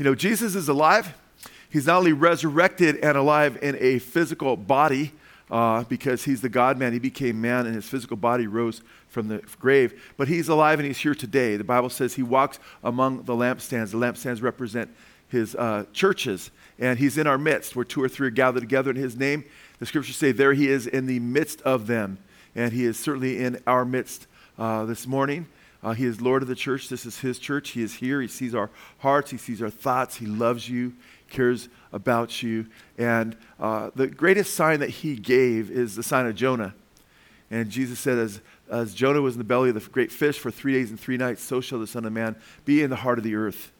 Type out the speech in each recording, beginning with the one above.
You know, Jesus is alive. He's not only resurrected and alive in a physical body, uh, because he's the God man. He became man and his physical body rose from the grave. But he's alive and he's here today. The Bible says he walks among the lampstands. The lampstands represent his uh, churches, and he's in our midst where two or three are gathered together in his name. The scriptures say, There he is in the midst of them. And he is certainly in our midst uh, this morning. Uh, he is Lord of the church. This is his church. He is here. He sees our hearts. He sees our thoughts. He loves you, cares about you. And uh, the greatest sign that he gave is the sign of Jonah. And Jesus said, as, as Jonah was in the belly of the great fish for three days and three nights, so shall the Son of Man be in the heart of the earth.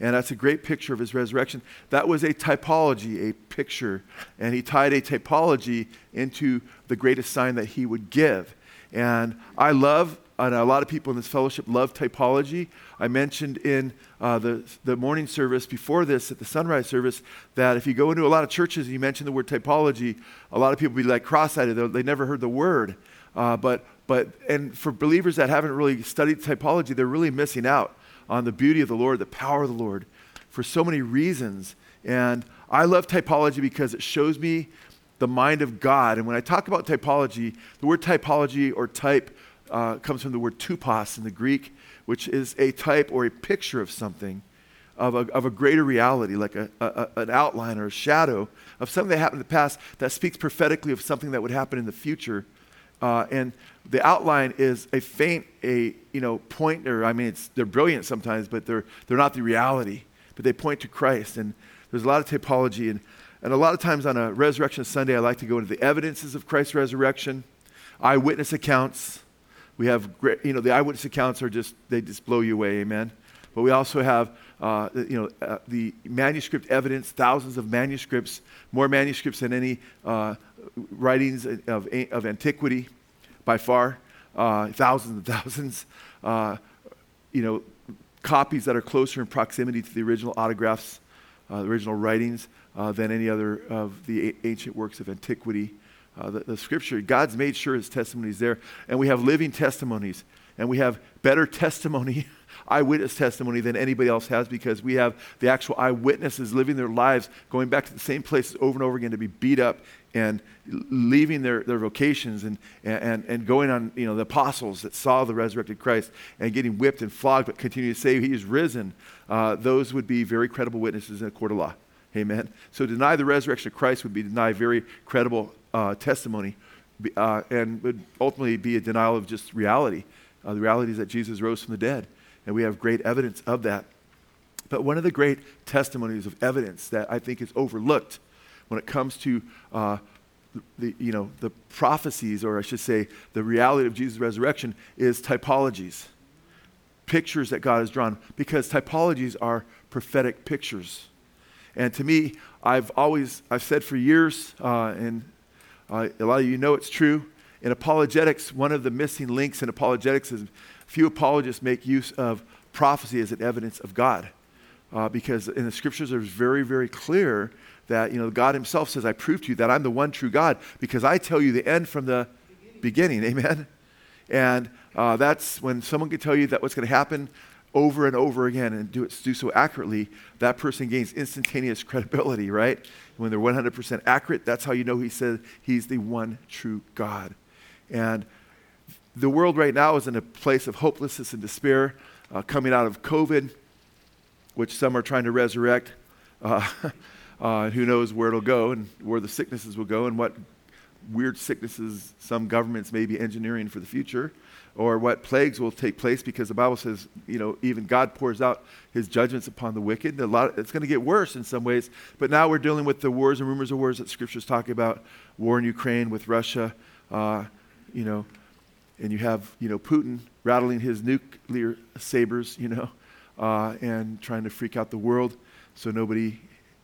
And that's a great picture of his resurrection. That was a typology, a picture. And he tied a typology into the greatest sign that he would give. And I love and a lot of people in this fellowship love typology. I mentioned in uh, the, the morning service before this at the sunrise service that if you go into a lot of churches and you mention the word typology, a lot of people be like cross-eyed. They never heard the word. Uh, but, but, and for believers that haven't really studied typology, they're really missing out on the beauty of the Lord, the power of the Lord, for so many reasons. And I love typology because it shows me the mind of God. And when I talk about typology, the word typology or type uh, comes from the word tupos in the Greek, which is a type or a picture of something, of a, of a greater reality, like a, a, an outline or a shadow of something that happened in the past that speaks prophetically of something that would happen in the future. Uh, and the outline is a faint, a you know, pointer. I mean, it's, they're brilliant sometimes, but they're, they're not the reality. But they point to Christ. And there's a lot of typology. And, and a lot of times on a Resurrection Sunday, I like to go into the evidences of Christ's resurrection, eyewitness accounts, we have great, you know, the eyewitness accounts are just, they just blow you away, amen. But we also have, uh, you know, uh, the manuscript evidence, thousands of manuscripts, more manuscripts than any uh, writings of, of antiquity by far, uh, thousands and thousands. Uh, you know, copies that are closer in proximity to the original autographs, uh, the original writings, than any other of the a- ancient works of antiquity uh, the, the scripture, God's made sure his testimony is there. And we have living testimonies. And we have better testimony, eyewitness testimony, than anybody else has because we have the actual eyewitnesses living their lives, going back to the same places over and over again to be beat up and leaving their, their vocations and, and, and going on, you know, the apostles that saw the resurrected Christ and getting whipped and flogged, but continue to say he is risen. Uh, those would be very credible witnesses in a court of law. Amen. So deny the resurrection of Christ would be deny very credible uh, testimony uh, and would ultimately be a denial of just reality. Uh, the reality is that Jesus rose from the dead, and we have great evidence of that. But one of the great testimonies of evidence that I think is overlooked when it comes to uh, the, you know, the prophecies, or I should say, the reality of Jesus' resurrection, is typologies, pictures that God has drawn, because typologies are prophetic pictures. And to me, I've always, I've said for years, uh, and uh, a lot of you know it's true. In apologetics, one of the missing links in apologetics is few apologists make use of prophecy as an evidence of God. Uh, because in the scriptures, it's very, very clear that you know God Himself says, "I prove to you that I'm the one true God because I tell you the end from the beginning." beginning. Amen. And uh, that's when someone can tell you that what's going to happen over and over again and do it do so accurately, that person gains instantaneous credibility, right? When they're 100% accurate, that's how you know he said he's the one true God. And the world right now is in a place of hopelessness and despair, uh, coming out of COVID, which some are trying to resurrect. Uh, uh, who knows where it'll go and where the sicknesses will go and what weird sicknesses some governments may be engineering for the future or what plagues will take place because the Bible says, you know, even God pours out his judgments upon the wicked. A lot, it's going to get worse in some ways. But now we're dealing with the wars and rumors of wars that Scripture's talking about war in Ukraine with Russia, uh, you know, and you have, you know, Putin rattling his nuclear sabers, you know, uh, and trying to freak out the world so nobody,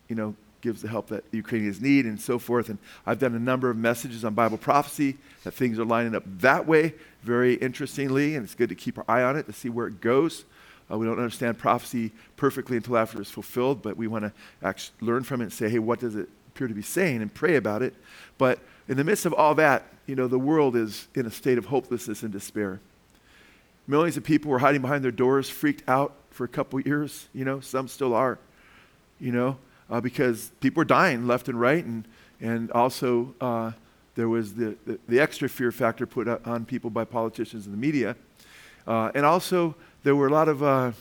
you know, gives the help that Ukrainians need and so forth. And I've done a number of messages on Bible prophecy that things are lining up that way very interestingly, and it's good to keep our eye on it to see where it goes. Uh, we don't understand prophecy perfectly until after it's fulfilled, but we want to actually learn from it and say, hey, what does it appear to be saying and pray about it. But in the midst of all that, you know, the world is in a state of hopelessness and despair. Millions of people were hiding behind their doors, freaked out for a couple years. You know, some still are. you know, uh, because people were dying left and right, and, and also uh, there was the, the, the, extra fear factor put on people by politicians and the media. Uh, and also, there were a lot of, uh,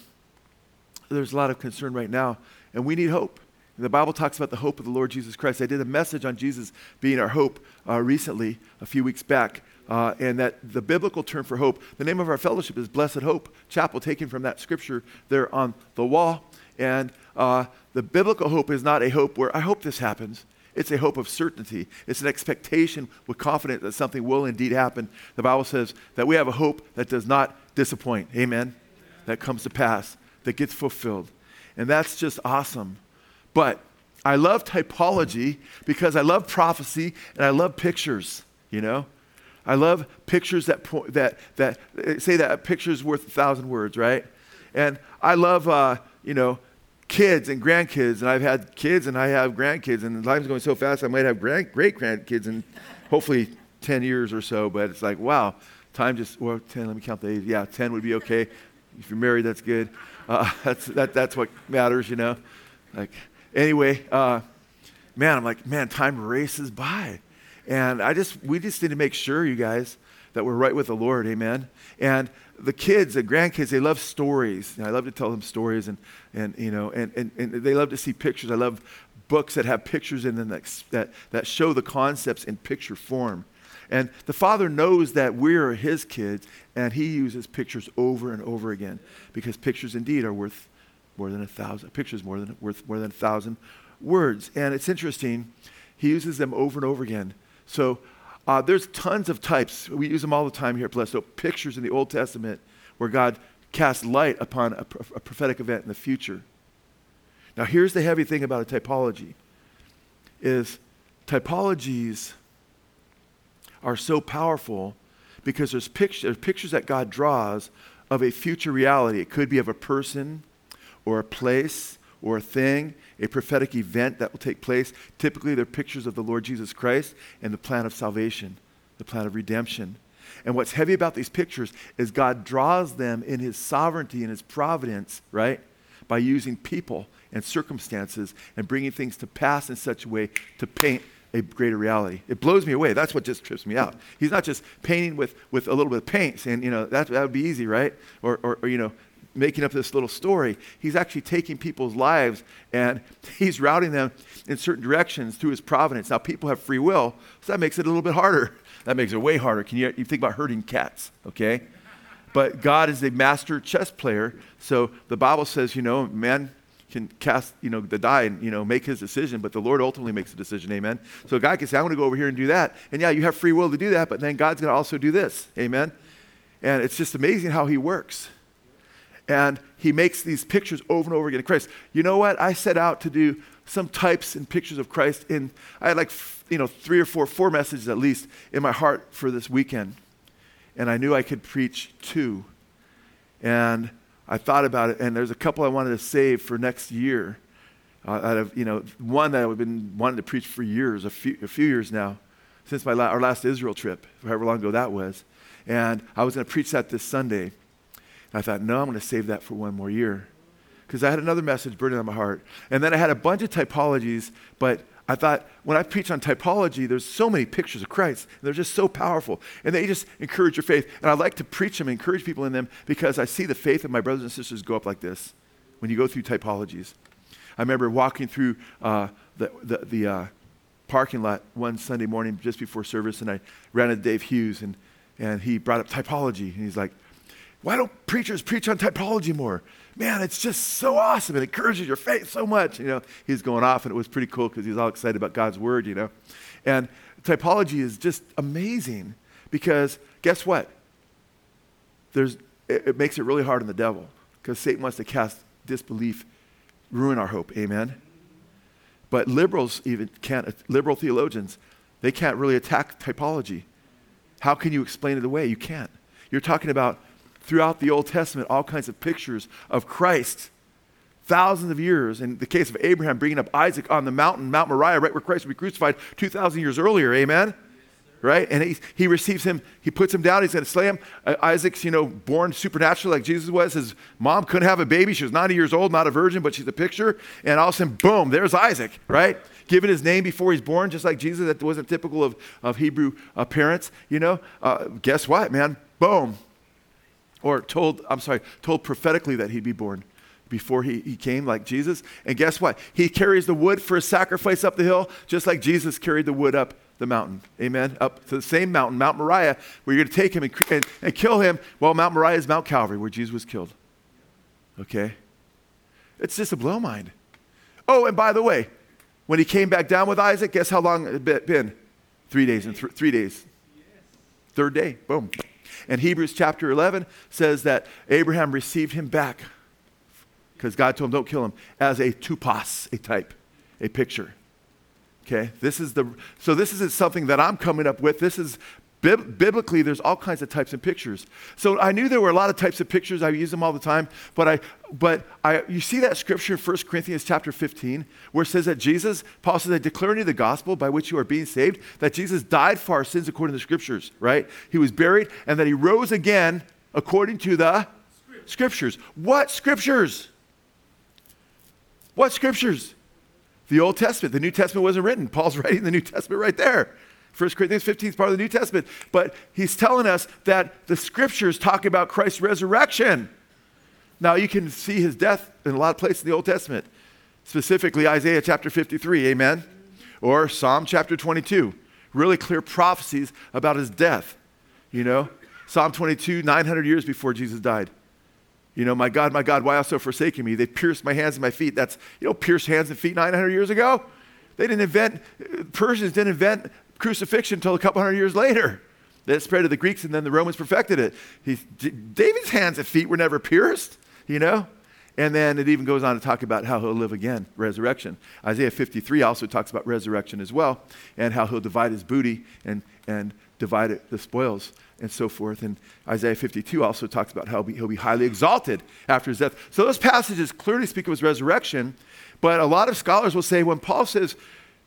there's a lot of concern right now, and we need hope. The Bible talks about the hope of the Lord Jesus Christ. I did a message on Jesus being our hope uh, recently, a few weeks back, uh, and that the biblical term for hope, the name of our fellowship is Blessed Hope Chapel, taken from that scripture there on the wall. And uh, the biblical hope is not a hope where I hope this happens. It's a hope of certainty. It's an expectation with confidence that something will indeed happen. The Bible says that we have a hope that does not disappoint. Amen? That comes to pass, that gets fulfilled. And that's just awesome. But I love typology because I love prophecy and I love pictures, you know? I love pictures that, that, that say that a picture is worth a thousand words, right? And I love, uh, you know, kids and grandkids. And I've had kids and I have grandkids. And life's going so fast, I might have grand, great grandkids in hopefully 10 years or so. But it's like, wow, time just, well, 10, let me count the age. Yeah, 10 would be okay. If you're married, that's good. Uh, that's, that, that's what matters, you know? Like, anyway, uh, man, I'm like, man, time races by. And I just, we just need to make sure, you guys, that we're right with the Lord. Amen. And the kids, the grandkids, they love stories. I love to tell them stories and, and you know, and, and, and they love to see pictures. I love books that have pictures in them that, that, that show the concepts in picture form. And the father knows that we're his kids, and he uses pictures over and over again because pictures indeed are worth more than a thousand pictures more than worth more than a thousand words and it's interesting he uses them over and over again so uh, there's tons of types. We use them all the time here at so pictures in the old testament where god casts light upon a, a prophetic event in the future. Now here's the heavy thing about a typology is typologies are so powerful because there's, picture, there's pictures that god draws of a future reality. It could be of a person or a place or a thing, a prophetic event that will take place. Typically, they're pictures of the Lord Jesus Christ and the plan of salvation, the plan of redemption. And what's heavy about these pictures is God draws them in His sovereignty and His providence, right? By using people and circumstances and bringing things to pass in such a way to paint a greater reality. It blows me away. That's what just trips me out. He's not just painting with, with a little bit of paint, saying, you know, that, that would be easy, right? Or, or, or, you know, making up this little story. He's actually taking people's lives and he's routing them in certain directions through his providence. Now, people have free will, so that makes it a little bit harder. That makes it way harder. Can you, you think about herding cats, okay? But God is a master chess player, so the Bible says, you know, man can cast, you know, the die and, you know, make his decision, but the Lord ultimately makes the decision, amen? So God can say, I'm going to go over here and do that. And yeah, you have free will to do that, but then God's going to also do this, amen? And it's just amazing how he works and he makes these pictures over and over again of Christ. You know what? I set out to do some types and pictures of Christ in I had like you know three or four four messages at least in my heart for this weekend. And I knew I could preach two. And I thought about it and there's a couple I wanted to save for next year. Uh, out of you know one that I've been wanting to preach for years, a few, a few years now, since my la- our last Israel trip, however long ago that was. And I was going to preach that this Sunday. I thought, no, I'm going to save that for one more year. Because I had another message burning on my heart. And then I had a bunch of typologies, but I thought when I preach on typology, there's so many pictures of Christ. they're just so powerful. And they just encourage your faith. And I like to preach them, encourage people in them, because I see the faith of my brothers and sisters go up like this when you go through typologies. I remember walking through uh, the, the, the uh, parking lot one Sunday morning just before service, and I ran into Dave Hughes, and, and he brought up typology. And he's like, why don't preachers preach on typology more? Man, it's just so awesome. It encourages your faith so much. You know, he's going off, and it was pretty cool because he was all excited about God's word, you know. And typology is just amazing because guess what? There's, it, it makes it really hard on the devil because Satan wants to cast disbelief, ruin our hope. Amen? But liberals even can't, liberal theologians, they can't really attack typology. How can you explain it away? You can't. You're talking about throughout the Old Testament all kinds of pictures of Christ. Thousands of years, in the case of Abraham bringing up Isaac on the mountain, Mount Moriah, right where Christ would be crucified 2,000 years earlier. Amen? right? And he, he receives him, he puts him down, he's going to slay him. Uh, Isaac's, you know, born supernaturally like Jesus was. His mom couldn't have a baby. She was 90 years old, not a virgin, but she's a picture. And all of a sudden, boom, there's Isaac, right? Given his name before he's born, just like Jesus. That wasn't typical of, of Hebrew uh, parents, you know. Uh, guess what, man? Boom. Or told, I'm sorry, told prophetically that he'd be born before he, he came, like Jesus. And guess what? He carries the wood for a sacrifice up the hill, just like Jesus carried the wood up the mountain. Amen. Up to the same mountain, Mount Moriah, where you're going to take him and, and, and kill him. Well, Mount Moriah is Mount Calvary, where Jesus was killed. Okay? It's just a blow mind. Oh, and by the way, when he came back down with Isaac, guess how long it had been? Three days and th- three days. Third day, boom. And Hebrews chapter 11 says that Abraham received him back because God told him, don't kill him, as a tupos, a type, a picture. Okay, this is the, so this isn't something that I'm coming up with. This is biblically, there's all kinds of types of pictures. So I knew there were a lot of types of pictures. I use them all the time. But I, but I, you see that scripture in 1 Corinthians chapter 15, where it says that Jesus, Paul says, I declare you the gospel by which you are being saved, that Jesus died for our sins according to the scriptures, right? He was buried, and that he rose again according to the scriptures. What scriptures? What scriptures? The Old Testament. The New Testament wasn't written. Paul's writing the New Testament right there. 1 Corinthians 15 is part of the New Testament. But he's telling us that the scriptures talk about Christ's resurrection. Now, you can see his death in a lot of places in the Old Testament, specifically Isaiah chapter 53, amen? Or Psalm chapter 22. Really clear prophecies about his death, you know? Psalm 22, 900 years before Jesus died. You know, my God, my God, why also forsaking me? They pierced my hands and my feet. That's, you know, pierced hands and feet 900 years ago. They didn't invent, Persians didn't invent crucifixion until a couple hundred years later. That spread to the Greeks and then the Romans perfected it. David's hands and feet were never pierced, you know? And then it even goes on to talk about how he'll live again, resurrection. Isaiah 53 also talks about resurrection as well, and how he'll divide his booty and, and divide it, the spoils and so forth. And Isaiah 52 also talks about how he'll be highly exalted after his death. So those passages clearly speak of his resurrection, but a lot of scholars will say when Paul says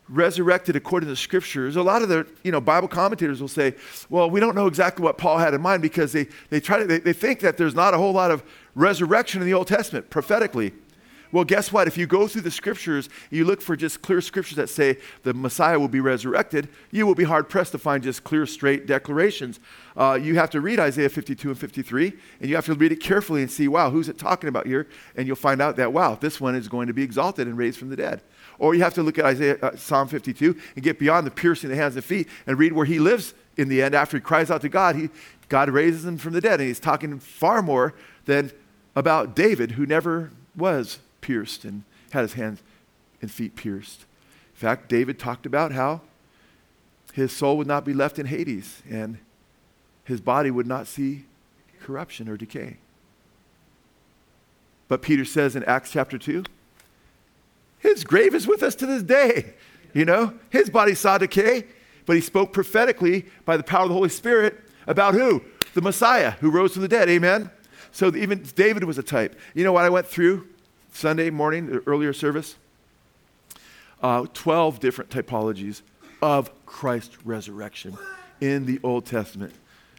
resurrected according to the scriptures, a lot of the you know, Bible commentators will say, well, we don't know exactly what Paul had in mind because they, they, try to, they, they think that there's not a whole lot of resurrection in the Old Testament prophetically. Well, guess what? If you go through the scriptures, you look for just clear scriptures that say the Messiah will be resurrected, you will be hard pressed to find just clear, straight declarations. Uh, you have to read Isaiah 52 and 53, and you have to read it carefully and see, wow, who's it talking about here? And you'll find out that, wow, this one is going to be exalted and raised from the dead. Or you have to look at Isaiah, uh, Psalm 52 and get beyond the piercing the hands and feet and read where he lives in the end after he cries out to God. He, God raises him from the dead, and he's talking far more than about David, who never was pierced and had his hands and feet pierced. In fact, David talked about how his soul would not be left in Hades and his body would not see corruption or decay. But Peter says in Acts chapter 2, his grave is with us to this day. You know, his body saw decay, but he spoke prophetically by the power of the Holy Spirit about who? The Messiah who rose from the dead. Amen. So even David was a type. You know what I went through Sunday morning, the earlier service, uh, 12 different typologies of Christ's resurrection in the Old Testament.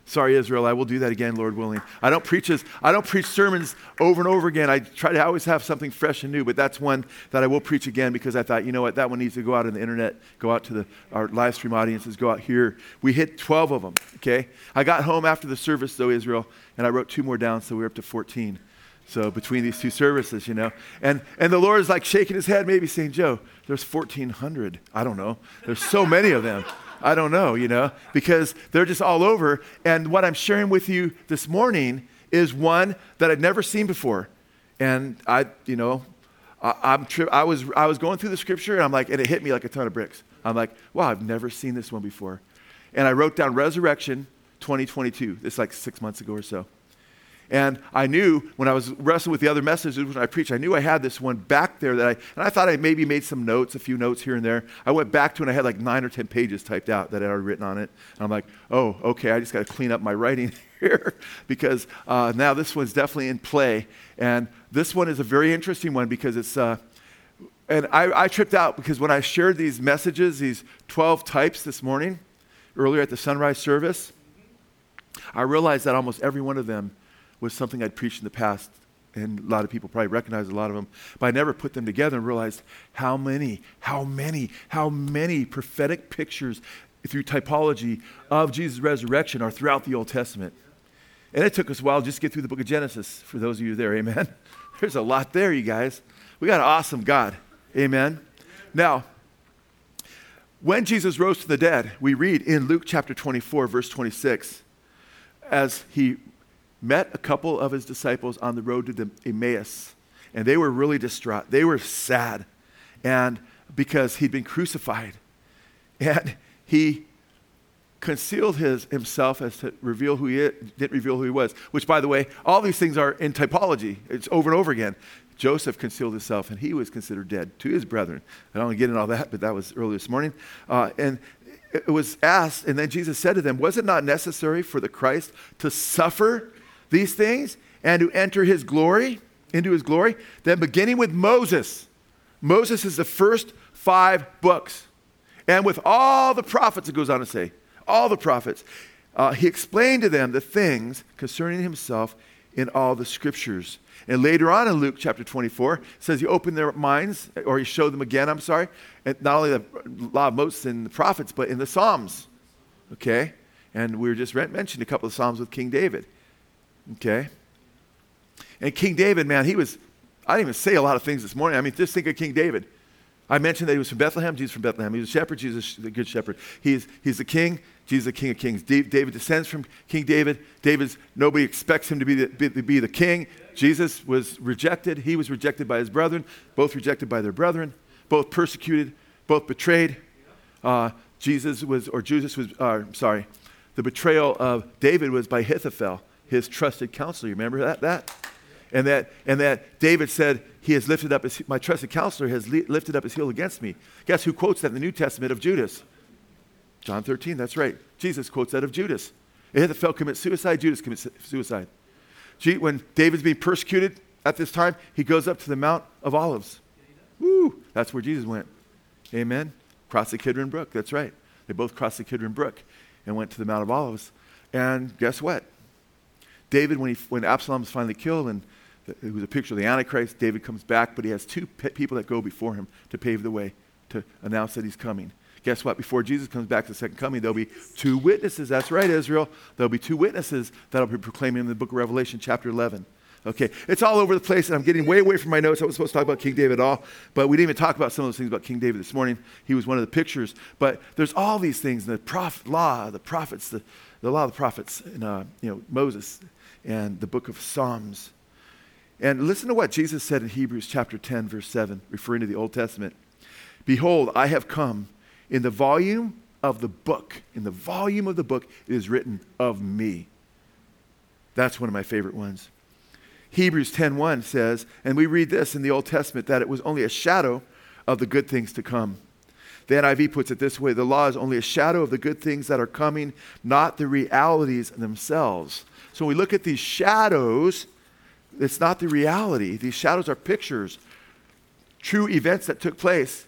Sorry, Israel, I will do that again, Lord willing. I don't preach I don't preach sermons over and over again. I try to always have something fresh and new, but that's one that I will preach again because I thought, you know what, that one needs to go out on the internet, go out to the, our live stream audiences, go out here. We hit 12 of them, okay? I got home after the service, though, Israel, and I wrote two more down, so we we're up to 14. So between these two services, you know. And, and the Lord is like shaking his head, maybe saying, Joe, there's 1,400. I don't know. There's so many of them. I don't know, you know, because they're just all over. And what I'm sharing with you this morning is one that I'd never seen before. And I, you know, I, am tri- I, was, I was going through the scripture and I'm like, and it hit me like a ton of bricks. I'm like, wow, I've never seen this one before. And I wrote down Resurrection 2022. This like six months ago or so. And I knew when I was wrestling with the other messages when I preached, I knew I had this one back there that I, and I thought I maybe made some notes, a few notes here and there. I went back to it and I had like nine or 10 pages typed out that I had already written on it. And I'm like, oh, okay, I just got to clean up my writing here because uh, now this one's definitely in play. And this one is a very interesting one because it's, uh, and I, I tripped out because when I shared these messages, these 12 types this morning, earlier at the sunrise service, I realized that almost every one of them was something I'd preached in the past. And a lot of people probably recognize a lot of them. But I never put them together and realized how many, how many, how many prophetic pictures through typology of Jesus' resurrection are throughout the Old Testament. And it took us a while just to get through the book of Genesis, for those of you there, amen? There's a lot there, you guys. We got an awesome God, amen? Now, when Jesus rose from the dead, we read in Luke chapter 24, verse 26, as he met a couple of his disciples on the road to Emmaus, and they were really distraught. They were sad, and because he'd been crucified. And he concealed his, himself as to reveal who he didn't reveal who he was. Which, by the way, all these things are in typology. It's over and over again. Joseph concealed himself, and he was considered dead to his brethren. I don't get into all that, but that was early this morning. Uh, and it was asked, and then Jesus said to them, Was it not necessary for the Christ to suffer these things and to enter his glory, into his glory? Then, beginning with Moses, Moses is the first five books. And with all the prophets, it goes on to say, all the prophets, uh, he explained to them the things concerning himself in all the scriptures. And later on in Luke chapter 24, says he opened their minds, or he showed them again, I'm sorry, and not only the law of Moses and the prophets, but in the Psalms. Okay? And we were just mentioned a couple of Psalms with King David. Okay? And King David, man, he was, I didn't even say a lot of things this morning. I mean, just think of King David. I mentioned that he was from Bethlehem. Jesus from Bethlehem. He was a shepherd. Jesus the good shepherd. He's, he's the king. Jesus the king of kings. David descends from King David. David's, nobody expects him to be the, be, be the king. Jesus was rejected. He was rejected by his brethren, both rejected by their brethren, both persecuted, both betrayed. Uh, Jesus was, or Jesus was, uh, sorry, the betrayal of David was by Ahithophel, his trusted counselor. You remember that? that? And that, and that David said, He has lifted up his, my trusted counselor has li- lifted up his heel against me. Guess who quotes that in the New Testament of Judas? John 13, that's right. Jesus quotes that of Judas. Ahithophel commits suicide, Judas commits suicide. When David's being persecuted at this time, he goes up to the Mount of Olives. Woo! That's where Jesus went. Amen. Cross the Kidron Brook. That's right. They both crossed the Kidron Brook and went to the Mount of Olives. And guess what? David, when, he, when Absalom was finally killed and it was a picture of the Antichrist. David comes back, but he has two pe- people that go before him to pave the way, to announce that he's coming. Guess what? Before Jesus comes back to the second coming, there'll be two witnesses. That's right, Israel. There'll be two witnesses that'll be proclaiming in the book of Revelation, chapter 11. Okay, it's all over the place, and I'm getting way away from my notes. I was supposed to talk about King David at all, but we didn't even talk about some of those things about King David this morning. He was one of the pictures. But there's all these things in the prophet, law, the prophets, the, the law of the prophets, and, uh, you know, Moses, and the book of Psalms. And listen to what Jesus said in Hebrews chapter 10, verse 7, referring to the Old Testament. Behold, I have come. In the volume of the book, in the volume of the book, it is written of me. That's one of my favorite ones. Hebrews 10:1 says, and we read this in the Old Testament that it was only a shadow of the good things to come. The NIV puts it this way the law is only a shadow of the good things that are coming, not the realities themselves. So when we look at these shadows, it's not the reality. These shadows are pictures, true events that took place,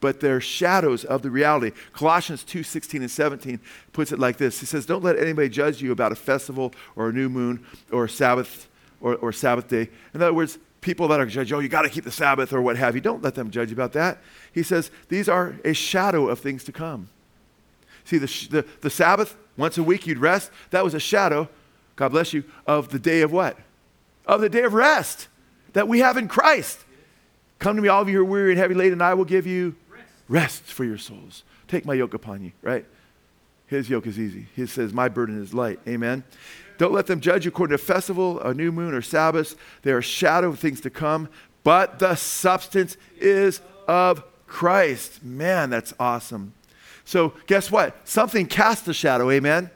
but they're shadows of the reality. Colossians 2 16 and 17 puts it like this He says, Don't let anybody judge you about a festival or a new moon or a Sabbath or, or Sabbath day. In other words, people that are judged, oh, you got to keep the Sabbath or what have you. Don't let them judge about that. He says, These are a shadow of things to come. See, the, the, the Sabbath, once a week you'd rest, that was a shadow, God bless you, of the day of what? of the day of rest that we have in Christ. Come to me, all of you who are weary and heavy laden, and I will give you rest. rest for your souls. Take my yoke upon you, right? His yoke is easy. He says, My burden is light. Amen. Don't let them judge according to festival, a new moon, or Sabbath. They are shadow of things to come, but the substance is of Christ. Man, that's awesome. So, guess what? Something casts a shadow, amen?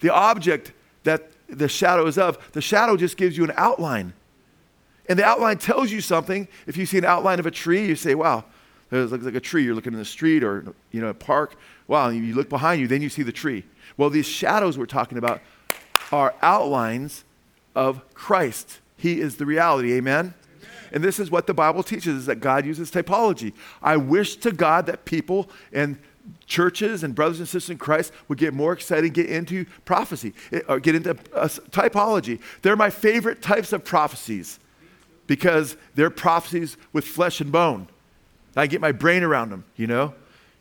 The object that the shadow is of. The shadow just gives you an outline. And the outline tells you something. If you see an outline of a tree, you say, wow, it looks like a tree. You're looking in the street or you know, a park. Wow, you look behind you, then you see the tree. Well, these shadows we're talking about are outlines of Christ. He is the reality. Amen? And this is what the Bible teaches is that God uses typology. I wish to God that people and churches and brothers and sisters in Christ would get more excited get into prophecy, eh, or get into uh, typology. They're my favorite types of prophecies because they're prophecies with flesh and bone. I get my brain around them, you know,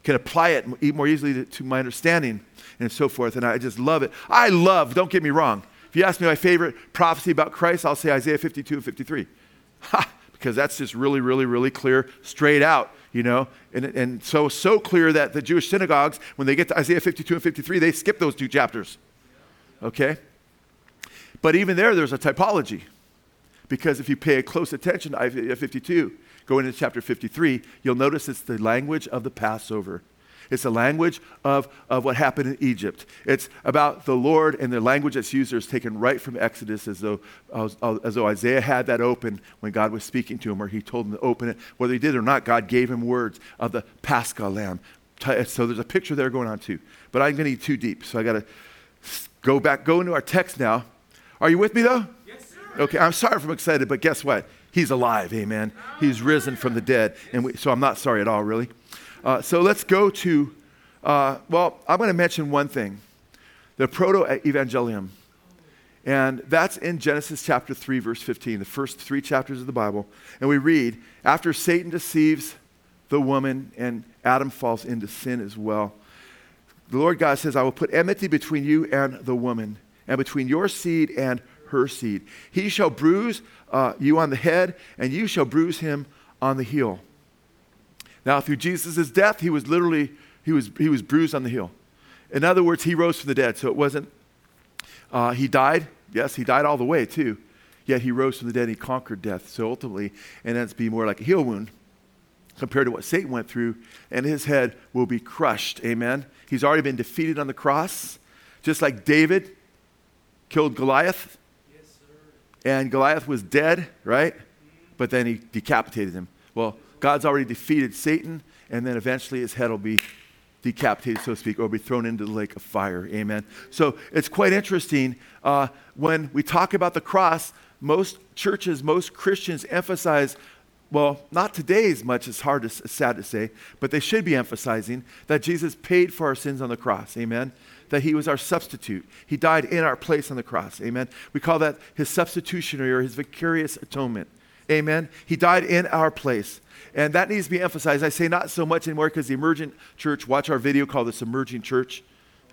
can apply it more easily to, to my understanding and so forth. And I just love it. I love, don't get me wrong. If you ask me my favorite prophecy about Christ, I'll say Isaiah 52 and 53. Ha! Because that's just really, really, really clear, straight out, you know. And, and so, so clear that the Jewish synagogues, when they get to Isaiah 52 and 53, they skip those two chapters. Okay? But even there, there's a typology. Because if you pay close attention to Isaiah 52, go into chapter 53, you'll notice it's the language of the Passover. It's the language of, of what happened in Egypt. It's about the Lord, and the language that's used there is taken right from Exodus, as though, as, as though Isaiah had that open when God was speaking to him, or he told him to open it. Whether he did or not, God gave him words of the Paschal lamb. So there's a picture there going on too. But I'm going to too deep, so I got to go back, go into our text now. Are you with me though? Okay, I'm sorry if I'm excited, but guess what? He's alive, amen. He's risen from the dead. And we, so I'm not sorry at all, really. Uh, so let's go to, uh, well, I'm going to mention one thing the proto evangelium. And that's in Genesis chapter 3, verse 15, the first three chapters of the Bible. And we read, after Satan deceives the woman and Adam falls into sin as well, the Lord God says, I will put enmity between you and the woman, and between your seed and her seed. He shall bruise uh, you on the head, and you shall bruise him on the heel. Now, through Jesus' death, he was literally, he was, he was bruised on the heel. In other words, he rose from the dead. So it wasn't, uh, he died. Yes, he died all the way, too. Yet he rose from the dead and he conquered death. So ultimately, and that's be more like a heel wound compared to what Satan went through, and his head will be crushed. Amen. He's already been defeated on the cross, just like David killed Goliath Yes, sir. and Goliath was dead, right? But then he decapitated him. Well, God's already defeated Satan, and then eventually his head will be decapitated, so to speak, or be thrown into the lake of fire. Amen. So it's quite interesting uh, when we talk about the cross. Most churches, most Christians emphasize, well, not today as much. It's hard, to, sad to say, but they should be emphasizing that Jesus paid for our sins on the cross. Amen that he was our substitute. He died in our place on the cross. Amen. We call that his substitutionary or his vicarious atonement. Amen. He died in our place. And that needs to be emphasized. I say not so much anymore because the emergent church, watch our video called The Emerging Church.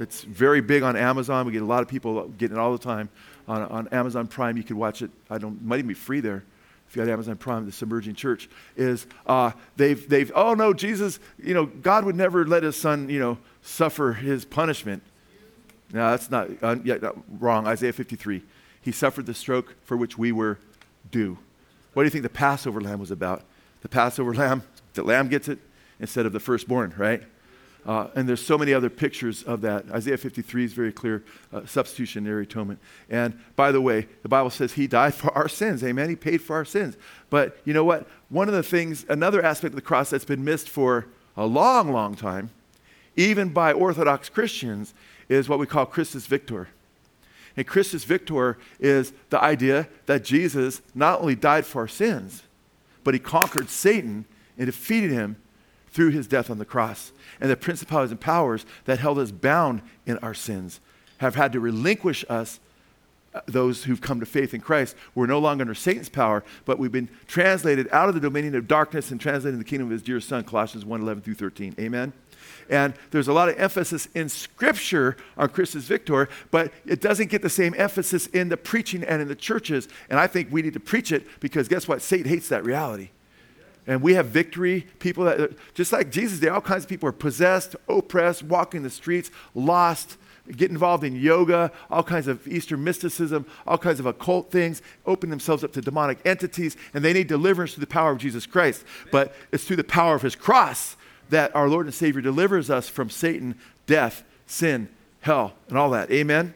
It's very big on Amazon. We get a lot of people getting it all the time on, on Amazon Prime. You can watch it. I don't, it might even be free there if you had Amazon Prime, the Emerging Church, is uh, they've, they've, oh no, Jesus, you know, God would never let his son, you know, suffer his punishment. No, that's not, uh, yeah, wrong. Isaiah 53. He suffered the stroke for which we were due. What do you think the Passover lamb was about? The Passover lamb, the lamb gets it instead of the firstborn, right? Uh, and there's so many other pictures of that. Isaiah 53 is very clear, uh, substitutionary atonement. And by the way, the Bible says he died for our sins. Amen. He paid for our sins. But you know what? One of the things, another aspect of the cross that's been missed for a long, long time, even by Orthodox Christians, is what we call Christus Victor. And Christus Victor is the idea that Jesus not only died for our sins, but he conquered Satan and defeated him through his death on the cross. And the principalities and powers that held us bound in our sins have had to relinquish us, uh, those who've come to faith in Christ. We're no longer under Satan's power, but we've been translated out of the dominion of darkness and translated into the kingdom of his dear son, Colossians 1 11 through 13. Amen? And there's a lot of emphasis in Scripture on Christus Victor, but it doesn't get the same emphasis in the preaching and in the churches. And I think we need to preach it because guess what? Satan hates that reality. And we have victory. People that, just like Jesus Day, all kinds of people are possessed, oppressed, walking the streets, lost, get involved in yoga, all kinds of Eastern mysticism, all kinds of occult things, open themselves up to demonic entities, and they need deliverance through the power of Jesus Christ. But it's through the power of his cross that our Lord and Savior delivers us from Satan, death, sin, hell, and all that. Amen?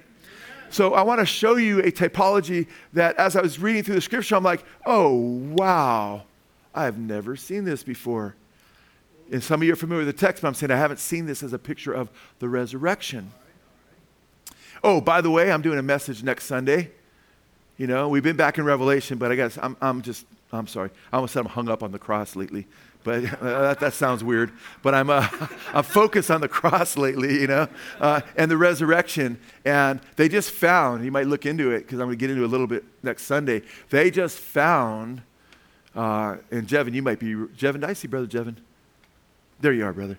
So I want to show you a typology that as I was reading through the scripture, I'm like, oh, wow, I've never seen this before. And some of you are familiar with the text, but I'm saying I haven't seen this as a picture of the resurrection. Oh, by the way, I'm doing a message next Sunday. You know, we've been back in Revelation, but I guess I'm, I'm just, I'm sorry. I almost said I'm hung up on the cross lately but uh, that, that sounds weird. But I'm, uh, I'm focused on the cross lately, you know, uh, and the resurrection. And they just found, you might look into it because I'm going to get into it a little bit next Sunday. They just found, uh, and Jevin, you might be, Jevin, did I see Brother Jevin? There you are, brother.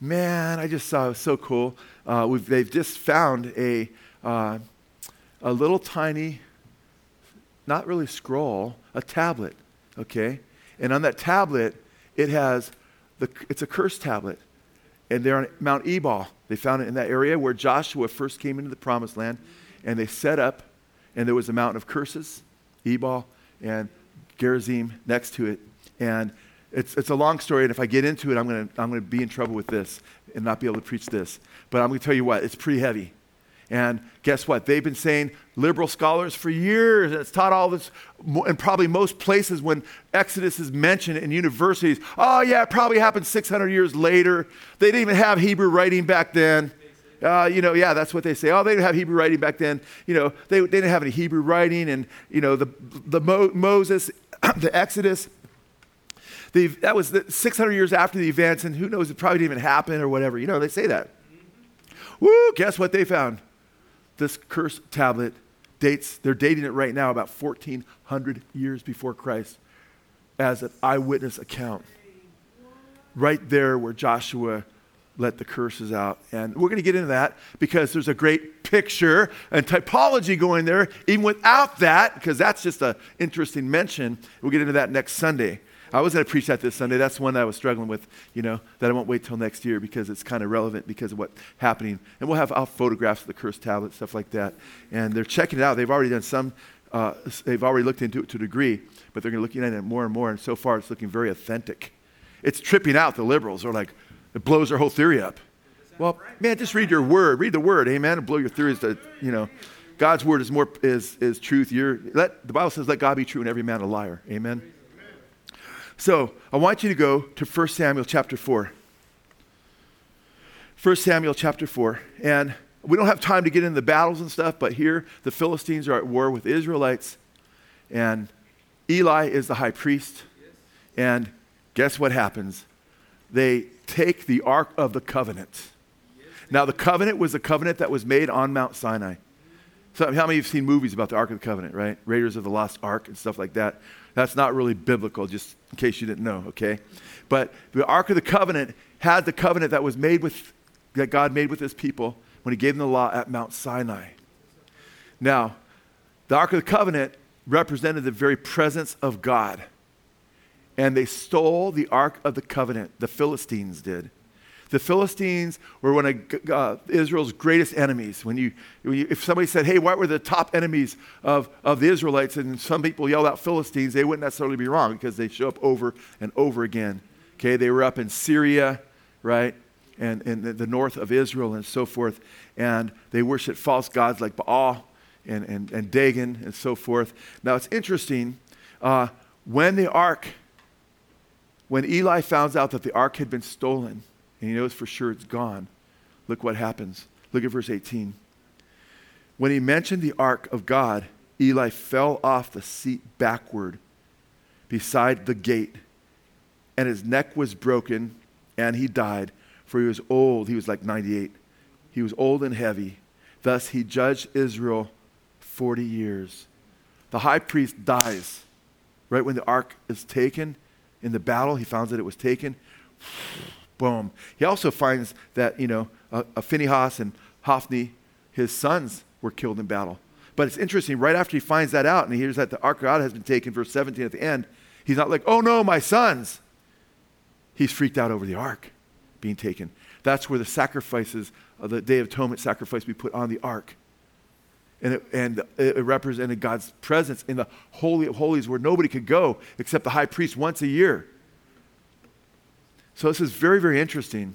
Man, I just saw it was so cool. Uh, they've just found a, uh, a little tiny, not really scroll, a tablet, okay? And on that tablet, it has the, it's a curse tablet. And they're on Mount Ebal. They found it in that area where Joshua first came into the promised land. And they set up, and there was a mountain of curses, Ebal, and Gerizim next to it. And it's, it's a long story, and if I get into it, I'm going to I'm to be in trouble with this and not be able to preach this. But I'm going to tell you what, it's pretty heavy. And guess what? They've been saying, liberal scholars for years, and it's taught all this, and probably most places when Exodus is mentioned in universities, oh, yeah, it probably happened 600 years later. They didn't even have Hebrew writing back then. Uh, you know, yeah, that's what they say. Oh, they didn't have Hebrew writing back then. You know, they, they didn't have any Hebrew writing, and, you know, the, the Mo- Moses, the Exodus, the, that was the 600 years after the events, and who knows, it probably didn't even happen or whatever. You know, they say that. Woo, guess what they found? This curse tablet dates, they're dating it right now about 1,400 years before Christ as an eyewitness account. Right there where Joshua let the curses out. And we're going to get into that because there's a great picture and typology going there, even without that, because that's just an interesting mention. We'll get into that next Sunday. I was going to preach that this Sunday. That's one that I was struggling with, you know, that I won't wait till next year because it's kind of relevant because of what's happening. And we'll have I'll photographs of the cursed tablet, stuff like that. And they're checking it out. They've already done some, uh, they've already looked into it to a degree, but they're going to look at it more and more. And so far, it's looking very authentic. It's tripping out the liberals. They're like, it blows their whole theory up. Well, man, just read your word. Read the word, amen, and blow your theories to, you know. God's word is more is, is truth. You're, let, the Bible says, let God be true and every man a liar. Amen. So I want you to go to 1 Samuel chapter 4. 1 Samuel chapter 4. And we don't have time to get into the battles and stuff, but here the Philistines are at war with Israelites. And Eli is the high priest. And guess what happens? They take the Ark of the Covenant. Now, the covenant was a covenant that was made on Mount Sinai. So, how many of you have seen movies about the Ark of the Covenant, right? Raiders of the Lost Ark and stuff like that. That's not really biblical, just in case you didn't know, okay? But the Ark of the Covenant had the covenant that was made with, that God made with his people when he gave them the law at Mount Sinai. Now, the Ark of the Covenant represented the very presence of God. And they stole the Ark of the Covenant, the Philistines did. The Philistines were one of uh, Israel's greatest enemies. When you, when you, if somebody said, hey, what were the top enemies of, of the Israelites? And some people yelled out Philistines, they wouldn't necessarily be wrong because they show up over and over again. Okay, they were up in Syria, right? And in the north of Israel and so forth. And they worshiped false gods like Baal and, and, and Dagon and so forth. Now it's interesting. Uh, when the ark, when Eli found out that the ark had been stolen, and he knows for sure it's gone. Look what happens. Look at verse 18. When he mentioned the ark of God, Eli fell off the seat backward beside the gate, and his neck was broken, and he died, for he was old. He was like 98. He was old and heavy. Thus he judged Israel 40 years. The high priest dies right when the ark is taken in the battle. He finds that it was taken. Boom. He also finds that, you know, uh, uh, Phinehas and Hophni, his sons, were killed in battle. But it's interesting, right after he finds that out and he hears that the Ark of God has been taken, verse 17 at the end, he's not like, oh no, my sons. He's freaked out over the Ark being taken. That's where the sacrifices of the Day of Atonement sacrifice be put on the Ark. And it, and it represented God's presence in the Holy of Holies where nobody could go except the high priest once a year. So this is very, very interesting.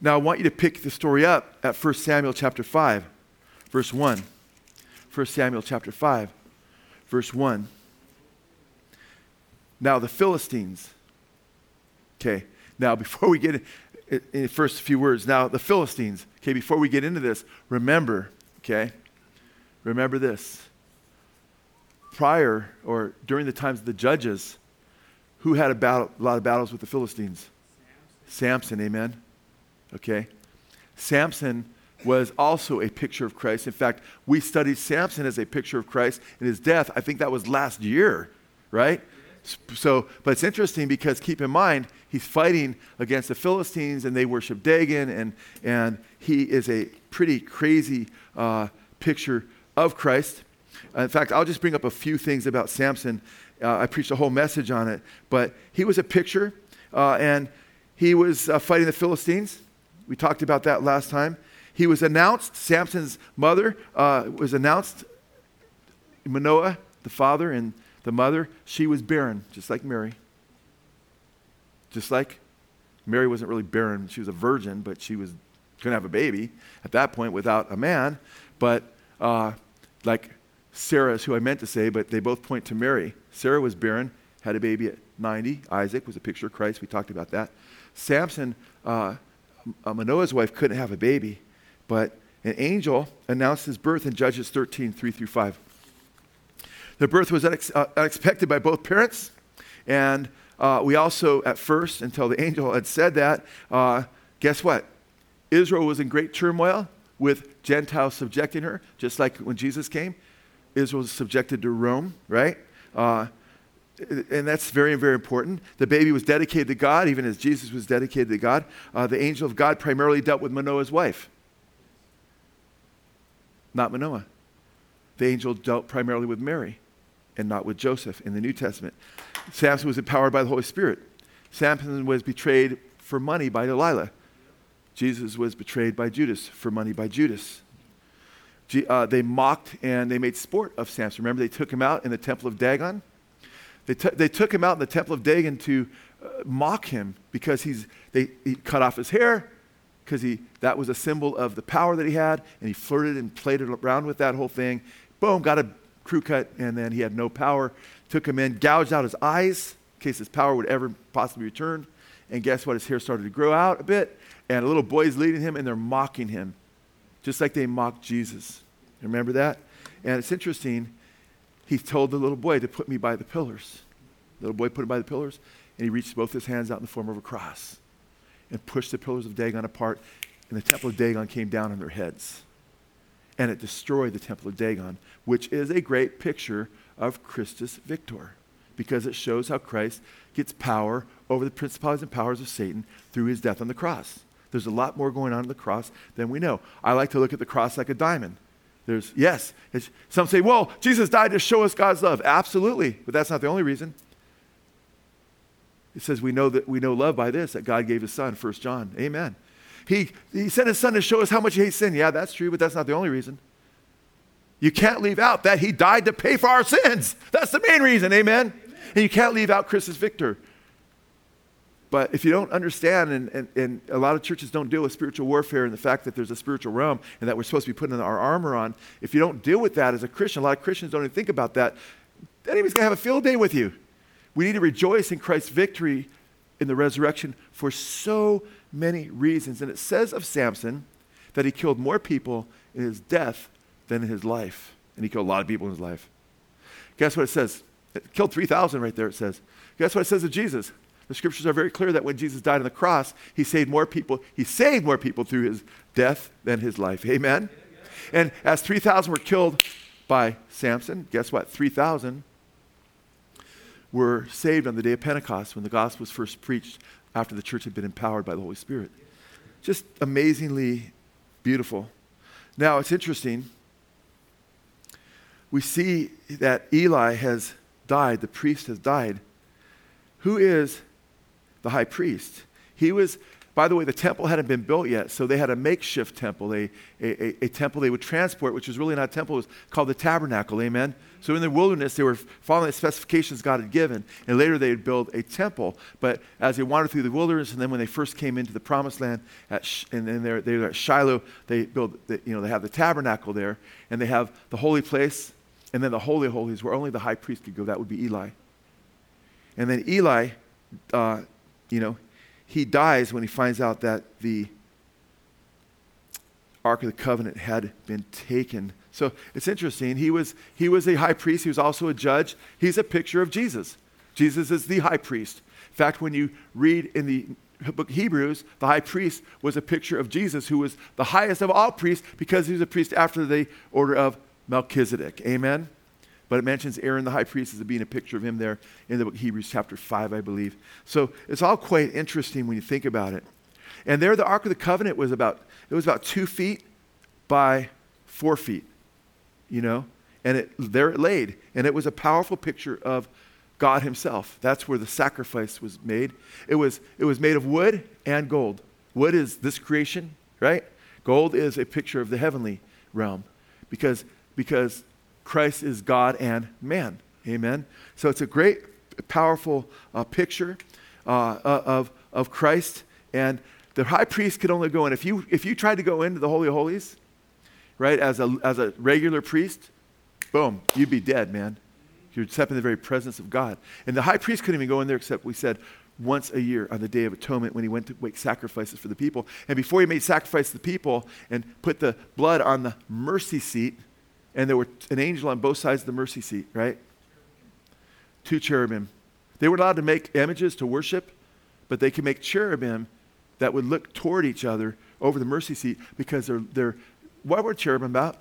Now I want you to pick the story up at 1 Samuel chapter 5, verse 1. 1 Samuel chapter 5, verse 1. Now the Philistines. Okay, now before we get in, in the first few words, now the Philistines. Okay, before we get into this, remember, okay, remember this. Prior or during the times of the judges, Who had a, battle, a lot of battles with the Philistines? Samson, Samson amen. Okay. Samson was also a picture of Christ. In fact, we studied Samson as a picture of Christ in his death. I think that was last year, right? So, but it's interesting because keep in mind, he's fighting against the Philistines and they worship Dagon, and, and he is a pretty crazy uh, picture of Christ. In fact, I'll just bring up a few things about Samson. Uh, I preached a whole message on it, but he was a picture, uh, and he was uh, fighting the Philistines. We talked about that last time. He was announced, Samson's mother uh, was announced, Manoah, the father, and the mother, she was barren, just like Mary. Just like Mary wasn't really barren. She was a virgin, but she was going to have a baby at that point without a man. But uh, like Sarah is who I meant to say, but they both point to Mary. Sarah was barren, had a baby at 90. Isaac was a picture of Christ. We talked about that. Samson, uh, Manoah's wife, couldn't have a baby, but an angel announced his birth in Judges 13, 3 through 5. The birth was unex- uh, unexpected by both parents, and uh, we also, at first, until the angel had said that, uh, guess what? Israel was in great turmoil with Gentiles subjecting her, just like when Jesus came. Israel was subjected to Rome, right? Uh, and that's very, very important. The baby was dedicated to God, even as Jesus was dedicated to God. Uh, the angel of God primarily dealt with Manoah's wife, not Manoah. The angel dealt primarily with Mary and not with Joseph in the New Testament. Samson was empowered by the Holy Spirit. Samson was betrayed for money by Delilah. Jesus was betrayed by Judas for money by Judas. Uh, they mocked and they made sport of Samson. Remember, they took him out in the temple of Dagon? They, t- they took him out in the temple of Dagon to uh, mock him because he's, they, he cut off his hair because that was a symbol of the power that he had, and he flirted and played around with that whole thing. Boom, got a crew cut, and then he had no power. Took him in, gouged out his eyes in case his power would ever possibly return. And guess what? His hair started to grow out a bit, and a little boy's leading him, and they're mocking him, just like they mocked Jesus. Remember that? And it's interesting. He told the little boy to put me by the pillars. The little boy put him by the pillars, and he reached both his hands out in the form of a cross and pushed the pillars of Dagon apart, and the temple of Dagon came down on their heads and it destroyed the temple of Dagon, which is a great picture of Christus Victor, because it shows how Christ gets power over the principalities and powers of Satan through his death on the cross. There's a lot more going on in the cross than we know. I like to look at the cross like a diamond. There's, yes, some say, well, Jesus died to show us God's love. Absolutely, but that's not the only reason. It says we know that we know love by this, that God gave his son, 1 John. Amen. He, he sent his son to show us how much he hates sin. Yeah, that's true, but that's not the only reason. You can't leave out that he died to pay for our sins. That's the main reason, amen? amen. And you can't leave out Christus Victor. But if you don't understand, and, and, and, a lot of churches don't deal with spiritual warfare and the fact that there's a spiritual realm and that we're supposed to be putting our armor on, if you don't deal with that as a Christian, a lot of Christians don't even think about that, the enemy's going to have a field day with you. We need to rejoice in Christ's victory in the resurrection for so many reasons. And it says of Samson that he killed more people in his death than in his life. And he killed a lot of people in his life. Guess what it says? It killed 3,000 right there, it says. Guess what it says of Jesus? The scriptures are very clear that when Jesus died on the cross, he saved more people. He saved more people through his death than his life. Amen? And as 3,000 were killed by Samson, guess what? 3,000 were saved on the day of Pentecost when the gospel was first preached after the church had been empowered by the Holy Spirit. Just amazingly beautiful. Now, it's interesting. We see that Eli has died, the priest has died. Who is the high priest? He was by the way, the temple hadn't been built yet, so they had a makeshift temple, a, a, a, temple they would transport, which was really not a temple, it was called the tabernacle, amen? So in the wilderness, they were following the specifications God had given, and later they would build a temple. But as they wandered through the wilderness, and then when they first came into the promised land, Sh- and then they're, they're at Shiloh, they build, the, you know, they have the tabernacle there, and they have the holy place, and then the holy holies, where only the high priest could go. That would be Eli. And then Eli, uh, you know, he dies when he finds out that the Ark of the Covenant had been taken. So it's interesting. He was, he was a high priest, he was also a judge. He's a picture of Jesus. Jesus is the high priest. In fact, when you read in the book Hebrews, the high priest was a picture of Jesus, who was the highest of all priests because he was a priest after the order of Melchizedek. Amen? But it mentions Aaron the high priest as being a picture of him there in the book Hebrews, chapter 5, I believe. So it's all quite interesting when you think about it. And there, the Ark of the Covenant was about, it was about two feet by four feet, you know? And it, there it laid. And it was a powerful picture of God Himself. That's where the sacrifice was made. It was, it was made of wood and gold. Wood is this creation, right? Gold is a picture of the heavenly realm because, because Christ is God and man. Amen. So it's a great, powerful uh, picture uh, uh, of, of Christ. And the high priest could only go in. If you, if you tried to go into the Holy of Holies, right, as a, as a regular priest, boom, you'd be dead, man. You're stepping in the very presence of God. And the high priest couldn't even go in there except, we said, once a year on the Day of Atonement when he went to make sacrifices for the people. And before he made sacrifices to the people and put the blood on the mercy seat, and there were an angel on both sides of the mercy seat, right? Two cherubim. They were allowed to make images to worship, but they could make cherubim that would look toward each other over the mercy seat because they're, they're what were cherubim about?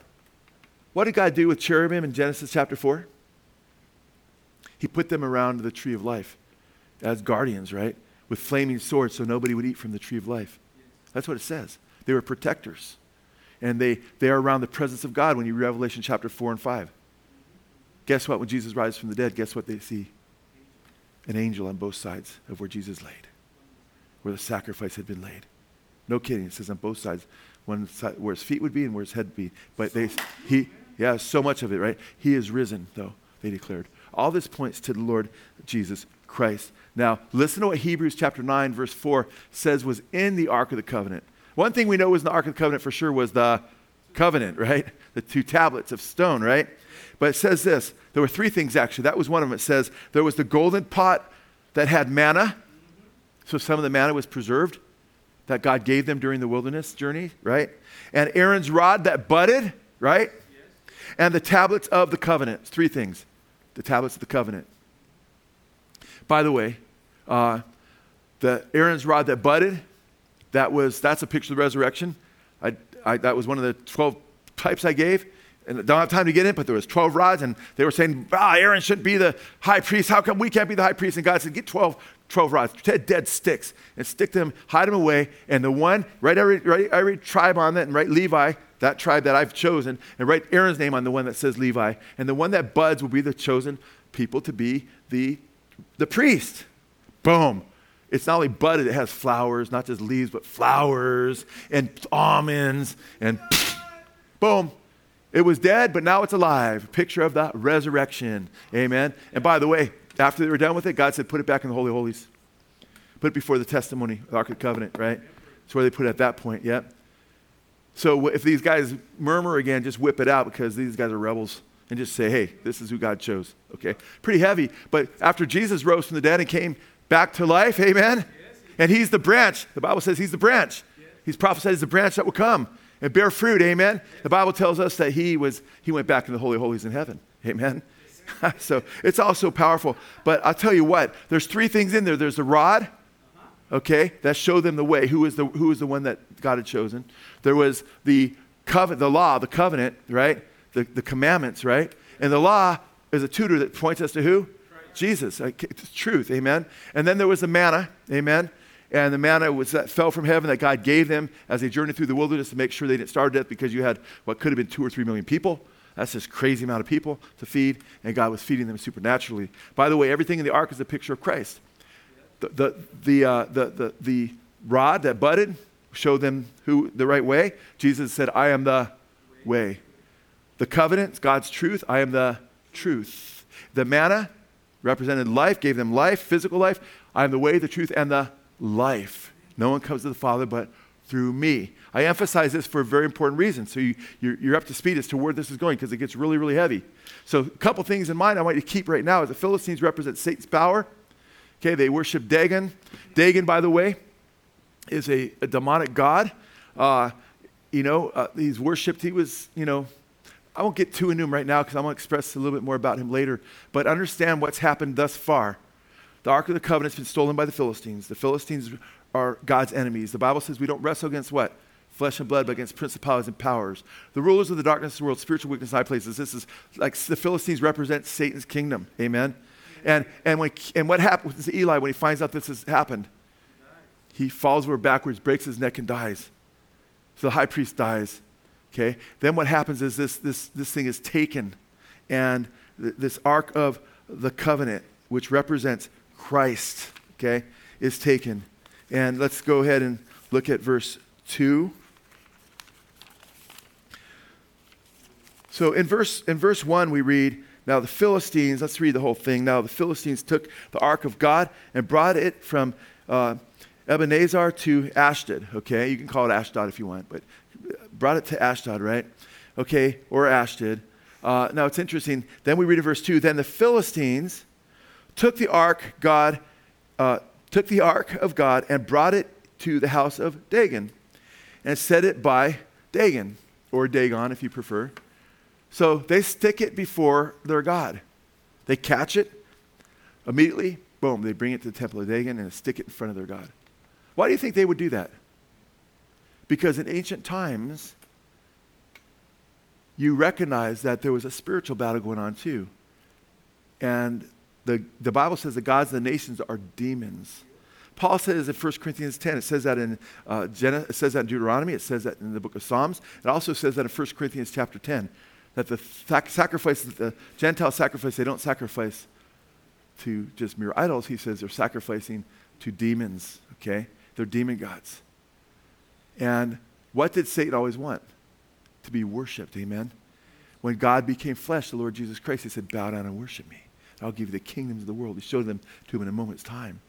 What did God do with cherubim in Genesis chapter 4? He put them around the tree of life as guardians, right? With flaming swords so nobody would eat from the tree of life. That's what it says. They were protectors and they, they are around the presence of God when you read Revelation chapter 4 and 5. Guess what? When Jesus rises from the dead, guess what they see? An angel on both sides of where Jesus laid, where the sacrifice had been laid. No kidding. It says on both sides, one side where his feet would be and where his head would be. But they, he, yeah, so much of it, right? He is risen, though, they declared. All this points to the Lord Jesus Christ. Now, listen to what Hebrews chapter 9, verse 4 says was in the Ark of the Covenant. One thing we know was in the Ark of the Covenant for sure was the covenant, right? The two tablets of stone, right? But it says this there were three things actually. That was one of them. It says there was the golden pot that had manna. So some of the manna was preserved that God gave them during the wilderness journey, right? And Aaron's rod that budded, right? And the tablets of the covenant. Three things. The tablets of the covenant. By the way, uh, the Aaron's rod that budded that was, that's a picture of the resurrection. I, I, that was one of the 12 types I gave. And I don't have time to get in, but there was 12 rods, and they were saying, ah, Aaron shouldn't be the high priest. How come we can't be the high priest? And God said, get 12, 12 rods, dead, dead sticks, and stick them, hide them away. And the one, write every, write every tribe on that, and write Levi, that tribe that I've chosen, and write Aaron's name on the one that says Levi. And the one that buds will be the chosen people to be the, the priest. Boom. It's not only budded, it has flowers, not just leaves, but flowers and almonds and boom. It was dead, but now it's alive. Picture of the resurrection. Amen. And by the way, after they were done with it, God said, put it back in the Holy Holies. Put it before the testimony, the Ark of the Covenant, right? That's where they put it at that point, yep. So if these guys murmur again, just whip it out because these guys are rebels and just say, hey, this is who God chose, okay? Pretty heavy. But after Jesus rose from the dead and came back to life. Amen. And he's the branch. The Bible says he's the branch. He's prophesied as the branch that will come and bear fruit. Amen. The Bible tells us that he was he went back to the holy holies in heaven. Amen. so it's also powerful. But I'll tell you what, there's three things in there. There's the rod, okay, that showed them the way. Who was the who was the one that God had chosen? There was the covenant, the law, the covenant, right? The, the commandments, right? And the law is a tutor that points us to who? Jesus. It's truth. Amen. And then there was the manna. Amen. And the manna was that fell from heaven that God gave them as they journeyed through the wilderness to make sure they didn't starve to death because you had what could have been two or three million people. That's this crazy amount of people to feed, and God was feeding them supernaturally. By the way, everything in the ark is a picture of Christ. The, the, the, uh, the, the, the rod that budded showed them who the right way. Jesus said, I am the way. The covenant, God's truth, I am the truth. The manna, represented life, gave them life, physical life. I am the way, the truth, and the life. No one comes to the Father but through me. I emphasize this for a very important reason. So you, you're, you're up to speed as to where this is going because it gets really, really heavy. So, a couple things in mind I want you to keep right now is the Philistines represent Satan's power. Okay, they worship Dagon. Dagon, by the way, is a, a demonic god. Uh, you know, uh, he's worshipped. He was, you know, I won't get too into him right now because I'm going to express a little bit more about him later. But understand what's happened thus far. the Ark of the Covenant's been stolen by the Philistines. The Philistines are God's enemies. The Bible says we don't wrestle against what? Flesh and blood, but against principalities and powers. The rulers of the darkness of the world, spiritual weakness in high places. This is like the Philistines represent Satan's kingdom. Amen. And, and, when, and what happens to Eli when he finds out this has happened? He falls over backwards, breaks his neck, and dies. So the high priest dies. Okay? Then what happens is this, this, this thing is taken, and th- this Ark of the Covenant, which represents Christ, okay, is taken. And let's go ahead and look at verse 2. So in verse, in verse 1, we read, Now the Philistines, let's read the whole thing. Now the Philistines took the ark of God and brought it from uh, Ebenezer to Ashdod. Okay, you can call it Ashdod if you want, but brought it to Ashdod, right? Okay, or Ashdod. Uh, now it's interesting. Then we read in verse 2 Then the Philistines took the ark, God, uh, took the ark of God and brought it to the house of Dagon and set it by Dagon, or Dagon if you prefer. So they stick it before their God. They catch it immediately, boom, they bring it to the temple of Dagon and stick it in front of their God. Why do you think they would do that? Because in ancient times, you recognize that there was a spiritual battle going on too. And the, the Bible says the gods of the nations are demons. Paul says in 1 Corinthians 10, it says that in uh, Gen- it says that in Deuteronomy, it says that in the book of Psalms, it also says that in 1 Corinthians chapter 10, that the sac- sacrifice, the Gentile sacrifice, they don't sacrifice to just mere idols. He says they're sacrificing to demons, okay? They're demon gods. And what did Satan always want? To be worshiped, amen? When God became flesh, the Lord Jesus Christ, he said, Bow down and worship me. I'll give you the kingdoms of the world. He showed them to him in a moment's time.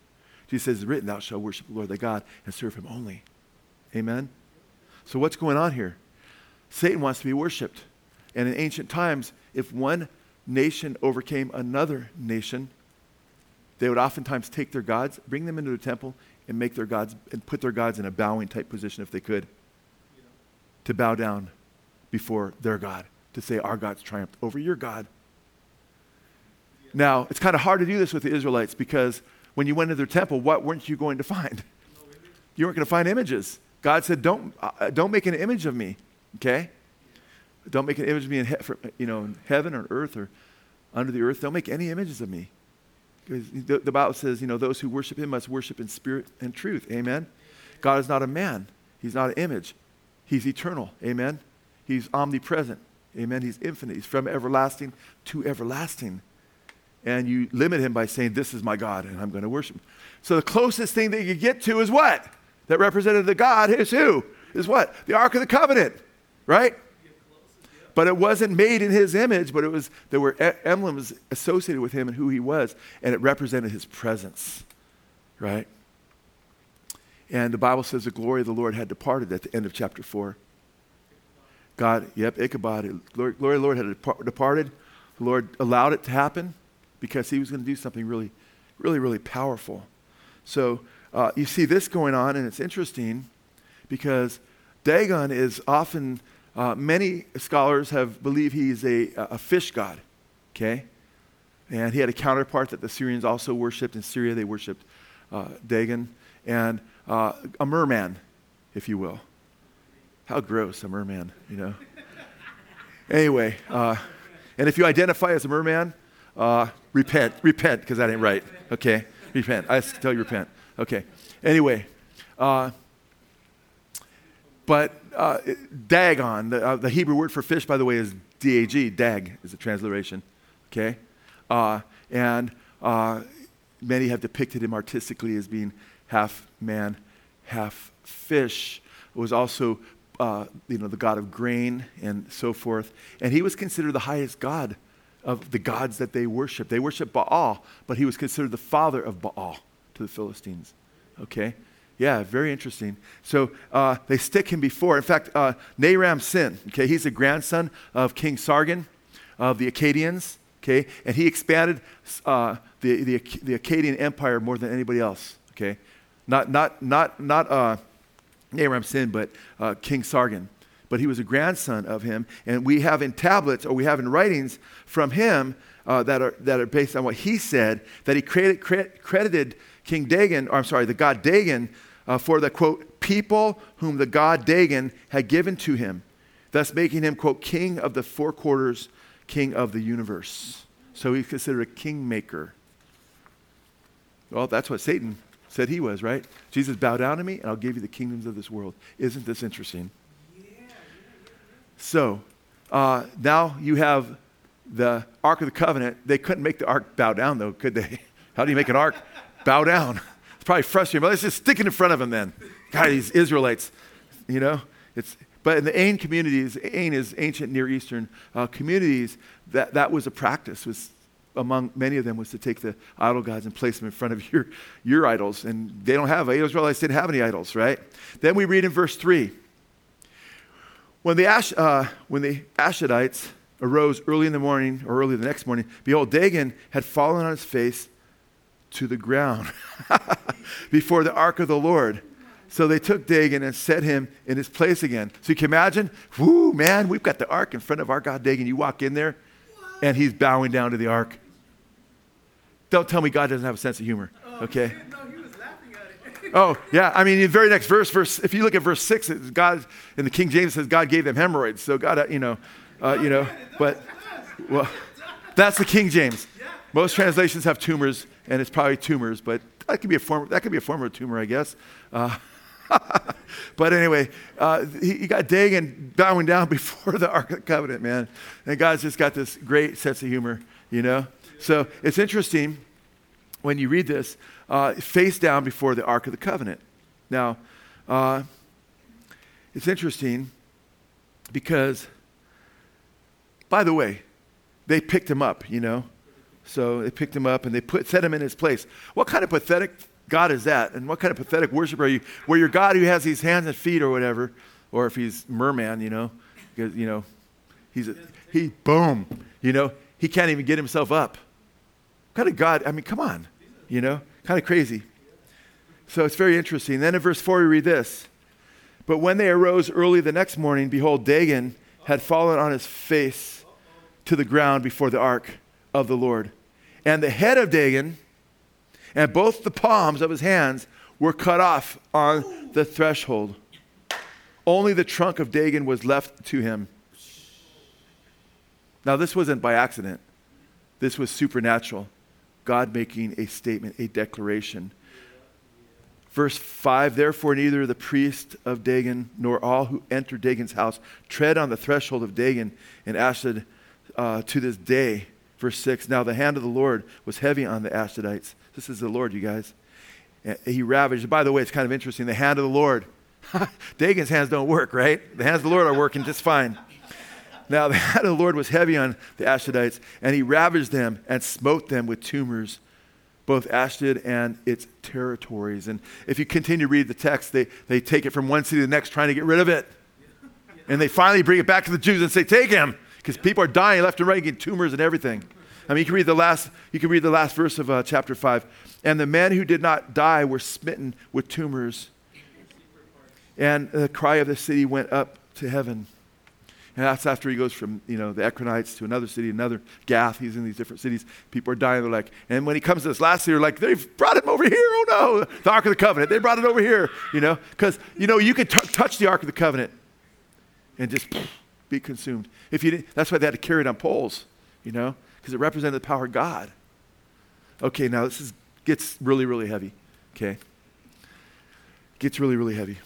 Jesus says, written, Thou shalt worship the Lord thy God and serve him only. Amen? So, what's going on here? Satan wants to be worshiped. And in ancient times, if one nation overcame another nation, they would oftentimes take their gods, bring them into the temple, and make their gods and put their gods in a bowing type position if they could. To bow down before their God, to say, Our God's triumphed over your God. Now, it's kind of hard to do this with the Israelites because when you went into their temple, what weren't you going to find? You weren't going to find images. God said, Don't, uh, don't make an image of me, okay? Don't make an image of me in, he- for, you know, in heaven or earth or under the earth. Don't make any images of me. The, the Bible says, you know, those who worship him must worship in spirit and truth. Amen. God is not a man. He's not an image. He's eternal. Amen. He's omnipresent. Amen. He's infinite. He's from everlasting to everlasting. And you limit him by saying, This is my God, and I'm going to worship him. So the closest thing that you get to is what? That represented the God is who? Is what? The Ark of the Covenant, right? But it wasn't made in his image, but it was there were emblems associated with him and who he was, and it represented his presence. Right? And the Bible says the glory of the Lord had departed at the end of chapter 4. God, yep, Ichabod, glory, glory of the Lord had departed. The Lord allowed it to happen because he was going to do something really, really, really powerful. So uh, you see this going on, and it's interesting because Dagon is often uh, many scholars have believed he's a, a fish god, okay? And he had a counterpart that the Syrians also worshipped. In Syria, they worshipped uh, Dagon and uh, a merman, if you will. How gross, a merman, you know? anyway, uh, and if you identify as a merman, uh, repent, repent, because that ain't right, okay? Repent. I tell you, repent. Okay. Anyway, uh, but uh, Dagon, the, uh, the, Hebrew word for fish, by the way, is D-A-G. Dag is the transliteration. Okay? Uh, and uh, many have depicted him artistically as being half man, half fish. It was also, uh, you know, the god of grain and so forth. And he was considered the highest god of the gods that they worship. They worship Baal, but he was considered the father of Baal to the Philistines. Okay? Yeah, very interesting. So uh, they stick him before. In fact, uh, Naram Sin, okay, he's a grandson of King Sargon of the Akkadians, okay, and he expanded uh, the, the, the Akkadian Empire more than anybody else, okay. Not, not, not, not uh, Naram Sin, but uh, King Sargon. but he was a grandson of him. And we have in tablets, or we have in writings from him uh, that, are, that are based on what he said, that he created, credited King Dagon, or I'm sorry, the god Dagon, uh, for the quote, people whom the god Dagon had given to him, thus making him, quote, king of the four quarters, king of the universe. So he's considered a kingmaker. Well, that's what Satan said he was, right? Jesus, bow down to me and I'll give you the kingdoms of this world. Isn't this interesting? So uh, now you have the Ark of the Covenant. They couldn't make the Ark bow down, though, could they? How do you make an Ark bow down? It's probably frustrating, but let's just stick it in front of them then. God, these Israelites, you know? It's, but in the Ain communities, Ain is ancient Near Eastern uh, communities, that, that was a practice, was among many of them was to take the idol gods and place them in front of your, your idols. And they don't have, Israelites didn't have any idols, right? Then we read in verse 3. When the, Ash, uh, when the Ashdodites arose early in the morning, or early the next morning, behold, Dagon had fallen on his face to the ground before the ark of the Lord. So they took Dagon and set him in his place again. So you can imagine, whoo, man, we've got the ark in front of our God Dagon. You walk in there, and he's bowing down to the ark. Don't tell me God doesn't have a sense of humor. Oh, okay. Oh, yeah. I mean, the very next verse, verse, if you look at verse six, God in the King James says God gave them hemorrhoids. So God, uh, you know, uh, you know, but well, that's the King James. Most translations have tumors, and it's probably tumors, but that could be a form. That could be a form of a tumor, I guess. Uh, but anyway, uh, he, he, got Dagon bowing down before the Ark of the Covenant, man. And God's just got this great sense of humor, you know? So it's interesting when you read this, uh, face down before the Ark of the Covenant. Now, uh, it's interesting because, by the way, they picked him up, you know? So they picked him up and they put, set him in his place. What kind of pathetic God is that? And what kind of pathetic worship are you? Where your God who has these hands and feet or whatever, or if he's merman, you know, because, you know, he's, a, he, boom, you know, he can't even get himself up. What kind of God, I mean, come on, you know, kind of crazy. So it's very interesting. Then in verse 4, we read this. But when they arose early the next morning, behold, Dagon had fallen on his face to the ground before the ark of the Lord. And the head of Dagon and both the palms of his hands were cut off on the threshold. Only the trunk of Dagon was left to him. Now, this wasn't by accident, this was supernatural. God making a statement, a declaration. Verse 5 Therefore, neither the priest of Dagon nor all who enter Dagon's house tread on the threshold of Dagon and Ashdod uh, to this day. Verse 6 Now the hand of the Lord was heavy on the Ashdodites this is the Lord, you guys. He ravaged. By the way, it's kind of interesting. The hand of the Lord. Dagon's hands don't work, right? The hands of the Lord are working just fine. Now, the hand of the Lord was heavy on the Ashdodites, and he ravaged them and smote them with tumors, both Ashdod and its territories. And if you continue to read the text, they, they take it from one city to the next, trying to get rid of it. And they finally bring it back to the Jews and say, Take him, because people are dying left and right, getting tumors and everything. I mean, you can read the last, you can read the last verse of uh, chapter 5. And the men who did not die were smitten with tumors. And the cry of the city went up to heaven. And that's after he goes from, you know, the Ekronites to another city, another Gath. He's in these different cities. People are dying. They're like, and when he comes to this last city, they're like, they've brought him over here. Oh no, the Ark of the Covenant. They brought it over here, you know, because, you know, you can t- touch the Ark of the Covenant and just be consumed. If you didn't, that's why they had to carry it on poles, you know because it represented the power of God. Okay, now this is, gets really, really heavy. Okay? Gets really, really heavy.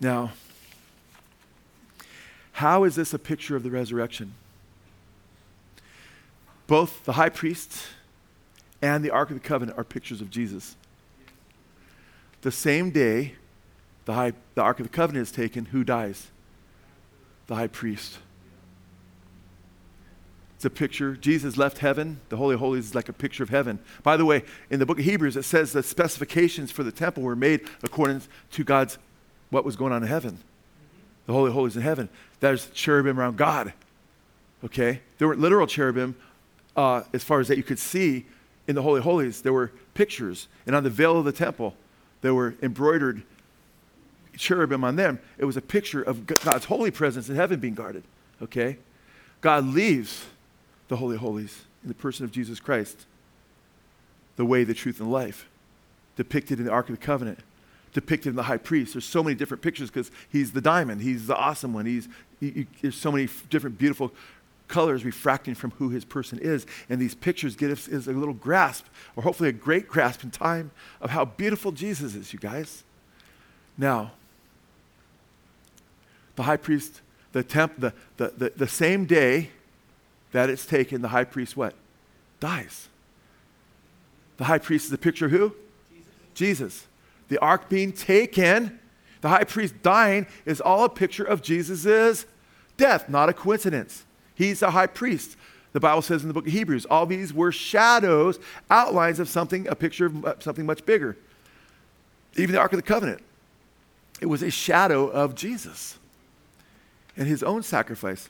Now, how is this a picture of the resurrection? Both the high priest and the Ark of the Covenant are pictures of Jesus. The same day the, high, the Ark of the Covenant is taken, who dies? The high priest. It's a picture. Jesus left heaven. The Holy of Holies is like a picture of heaven. By the way, in the book of Hebrews, it says the specifications for the temple were made according to God's, what was going on in heaven. The Holy of Holies in heaven. There's cherubim around God. Okay? There weren't literal cherubim uh, as far as that you could see in the Holy Holies. There were pictures. And on the veil of the temple, there were embroidered cherubim on them, it was a picture of God's holy presence in heaven being guarded. Okay? God leaves the Holy Holies in the person of Jesus Christ, the way, the truth, and life, depicted in the Ark of the Covenant, depicted in the high priest. There's so many different pictures because he's the diamond, he's the awesome one. He's, he, he, there's so many f- different beautiful colors refracting from who his person is. And these pictures give us a little grasp, or hopefully a great grasp in time, of how beautiful Jesus is, you guys. Now, the high priest, the temp, the, the, the, the same day that it's taken, the high priest what? Dies. The high priest is a picture of who? Jesus. Jesus. The ark being taken, the high priest dying is all a picture of Jesus' death, not a coincidence. He's a high priest. The Bible says in the book of Hebrews, all these were shadows, outlines of something, a picture of something much bigger. Even the Ark of the Covenant, it was a shadow of Jesus and his own sacrifice.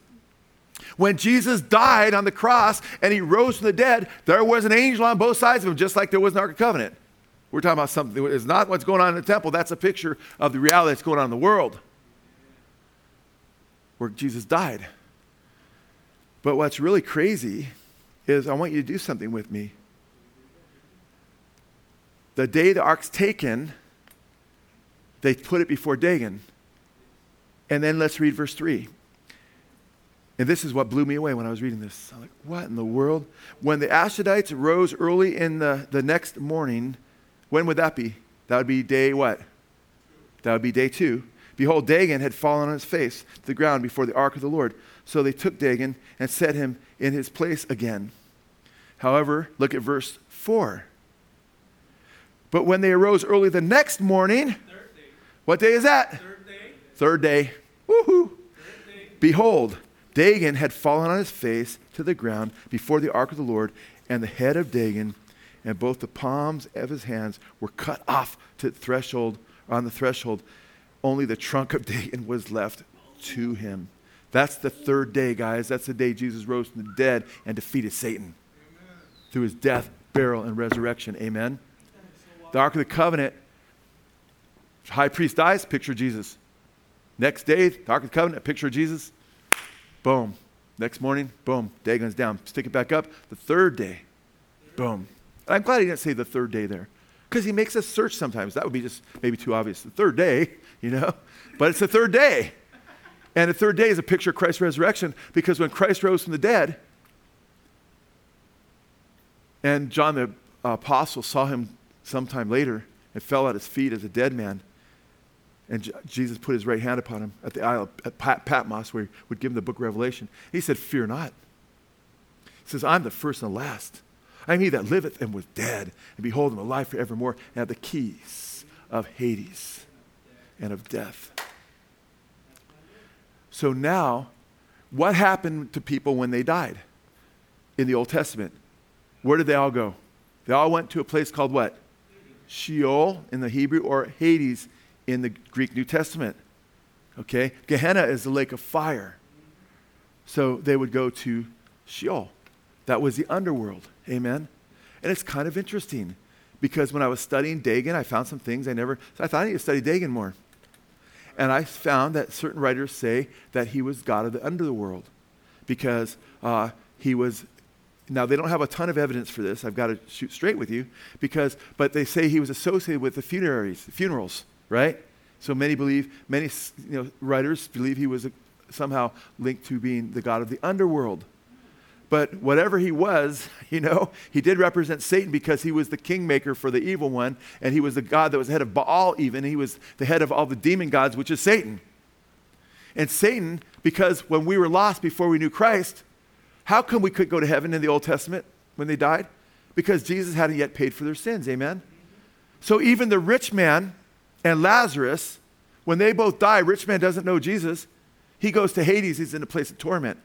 When Jesus died on the cross and he rose from the dead, there was an angel on both sides of him, just like there was the Ark of Covenant. We're talking about something, it's not what's going on in the temple, that's a picture of the reality that's going on in the world where Jesus died. But what's really crazy is I want you to do something with me. The day the ark's taken, they put it before Dagon. And then let's read verse 3. And this is what blew me away when I was reading this. I'm like, what in the world? When the Ashdodites rose early in the, the next morning, when would that be? That would be day what? That would be day two. Behold, Dagon had fallen on his face to the ground before the ark of the Lord. So they took Dagon and set him in his place again. However, look at verse 4. But when they arose early the next morning, what day is that? Third day. Third day. Woohoo! Behold, Dagon had fallen on his face to the ground before the ark of the Lord, and the head of Dagon and both the palms of his hands were cut off to the threshold, on the threshold. Only the trunk of Dagon was left to him. That's the third day, guys. That's the day Jesus rose from the dead and defeated Satan Amen. through his death, burial, and resurrection. Amen. The Ark of the Covenant, high priest dies, picture Jesus. Next day, the Ark of the Covenant, a picture of Jesus. Boom. Next morning, boom, Dagon's down. Stick it back up. The third day, boom. I'm glad he didn't say the third day there because he makes us search sometimes. That would be just maybe too obvious. The third day, you know, but it's the third day. And the third day is a picture of Christ's resurrection because when Christ rose from the dead, and John the apostle saw him sometime later and fell at his feet as a dead man. And Jesus put his right hand upon him at the Isle at Pat- Patmos, where he would give him the book of Revelation. He said, Fear not. He says, I'm the first and the last. I am he that liveth and was dead, and behold, I'm alive forevermore, and have the keys of Hades and of death. So now, what happened to people when they died in the Old Testament? Where did they all go? They all went to a place called what? Sheol in the Hebrew or Hades in the Greek New Testament. Okay? Gehenna is the lake of fire. So they would go to Sheol. That was the underworld. Amen? And it's kind of interesting because when I was studying Dagon, I found some things I never, so I thought I need to study Dagon more. And I found that certain writers say that he was God of the underworld because uh, he was. Now, they don't have a ton of evidence for this. I've got to shoot straight with you because, but they say he was associated with the funeraries, funerals, right? So many believe, many you know, writers believe he was somehow linked to being the God of the underworld. But whatever he was, you know, he did represent Satan because he was the kingmaker for the evil one, and he was the God that was head of Baal, even. He was the head of all the demon gods, which is Satan. And Satan, because when we were lost before we knew Christ, how come we could go to heaven in the Old Testament when they died? Because Jesus hadn't yet paid for their sins. Amen? So even the rich man and Lazarus, when they both die, rich man doesn't know Jesus. He goes to Hades, he's in a place of torment.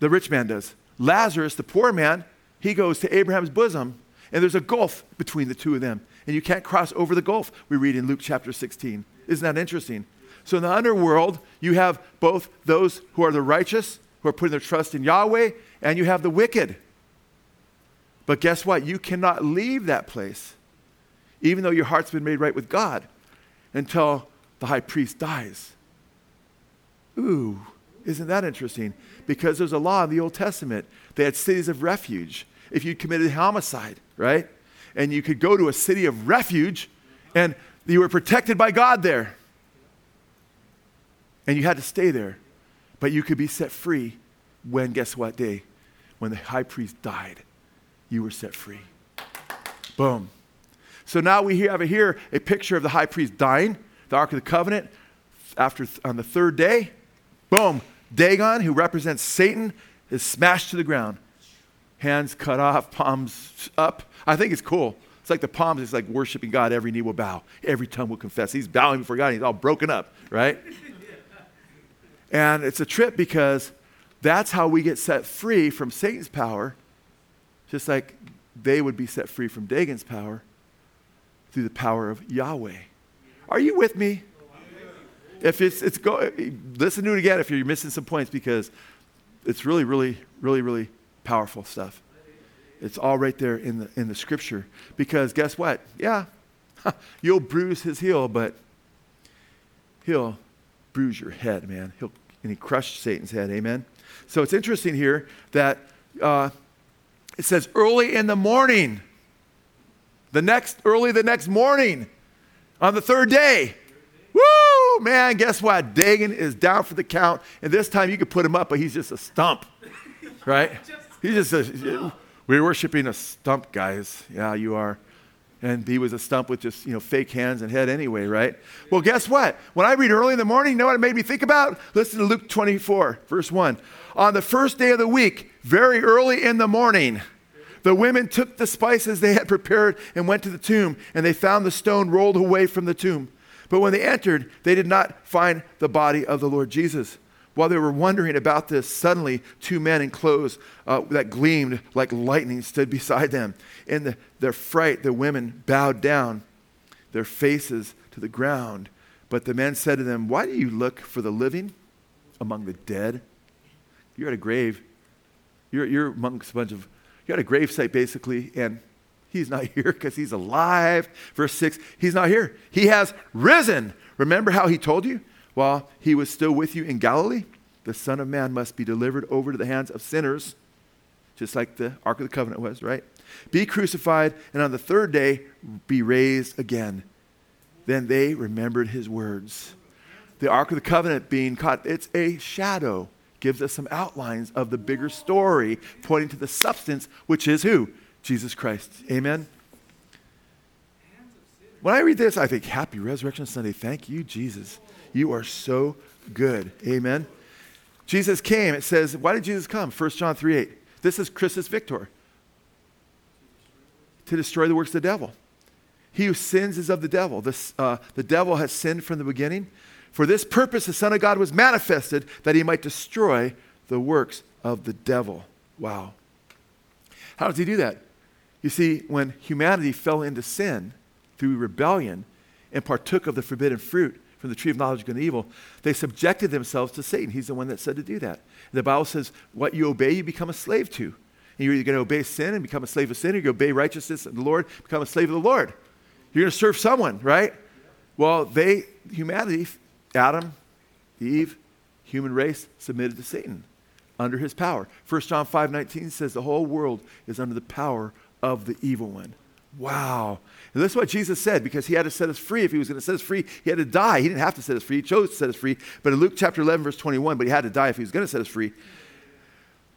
The rich man does. Lazarus, the poor man, he goes to Abraham's bosom, and there's a gulf between the two of them. And you can't cross over the gulf, we read in Luke chapter 16. Isn't that interesting? So in the underworld, you have both those who are the righteous, who are putting their trust in Yahweh, and you have the wicked. But guess what? You cannot leave that place, even though your heart's been made right with God. until the high priest dies. Ooh, isn't that interesting? Because there's a law in the Old Testament. They had cities of refuge. If you committed homicide, right? And you could go to a city of refuge and you were protected by God there. And you had to stay there. But you could be set free when, guess what day? When the high priest died, you were set free. Boom. So now we have here a picture of the high priest dying, the Ark of the Covenant, after on the third day. Boom. Dagon, who represents Satan, is smashed to the ground. Hands cut off, palms up. I think it's cool. It's like the palms, it's like worshiping God. Every knee will bow, every tongue will confess. He's bowing before God, he's all broken up, right? and it's a trip because that's how we get set free from Satan's power, just like they would be set free from Dagon's power through the power of Yahweh. Are you with me? If it's, it's go, listen to it again if you're missing some points because it's really, really, really, really powerful stuff. It's all right there in the, in the scripture. Because guess what? Yeah, you'll bruise his heel, but he'll bruise your head, man. He'll, and he crushed Satan's head. Amen. So it's interesting here that uh, it says early in the morning, the next, early the next morning, on the third day. Woo, man, guess what? Dagon is down for the count. And this time you could put him up, but he's just a stump, right? He's just a, we're worshiping a stump, guys. Yeah, you are. And he was a stump with just, you know, fake hands and head anyway, right? Well, guess what? When I read early in the morning, you know what it made me think about? Listen to Luke 24, verse 1. On the first day of the week, very early in the morning, the women took the spices they had prepared and went to the tomb, and they found the stone rolled away from the tomb. But when they entered, they did not find the body of the Lord Jesus. While they were wondering about this, suddenly two men in clothes uh, that gleamed like lightning stood beside them. In the, their fright, the women bowed down their faces to the ground. But the men said to them, Why do you look for the living among the dead? You're at a grave. You're, you're amongst a bunch of you're at a gravesite basically, and he's not here because he's alive. Verse 6, he's not here. He has risen. Remember how he told you while he was still with you in Galilee? The Son of Man must be delivered over to the hands of sinners, just like the Ark of the Covenant was, right? Be crucified, and on the third day be raised again. Then they remembered his words. The Ark of the Covenant being caught, it's a shadow gives us some outlines of the bigger story, pointing to the substance, which is who? Jesus Christ. Amen? When I read this, I think, Happy Resurrection Sunday. Thank you, Jesus. You are so good. Amen? Jesus came. It says, why did Jesus come? 1 John 3 8. This is Christus Victor to destroy the works of the devil. He who sins is of the devil. This, uh, the devil has sinned from the beginning. For this purpose, the Son of God was manifested that he might destroy the works of the devil. Wow. How does he do that? You see, when humanity fell into sin through rebellion and partook of the forbidden fruit from the tree of knowledge of good and evil, they subjected themselves to Satan. He's the one that said to do that. The Bible says, what you obey, you become a slave to. And you're either going to obey sin and become a slave of sin, or to obey righteousness and the Lord, become a slave of the Lord. You're going to serve someone, right? Well, they, humanity, Adam, Eve, human race submitted to Satan under his power. 1 John 5 19 says the whole world is under the power of the evil one. Wow. And that's what Jesus said because he had to set us free. If he was going to set us free, he had to die. He didn't have to set us free. He chose to set us free. But in Luke chapter 11, verse 21, but he had to die if he was going to set us free.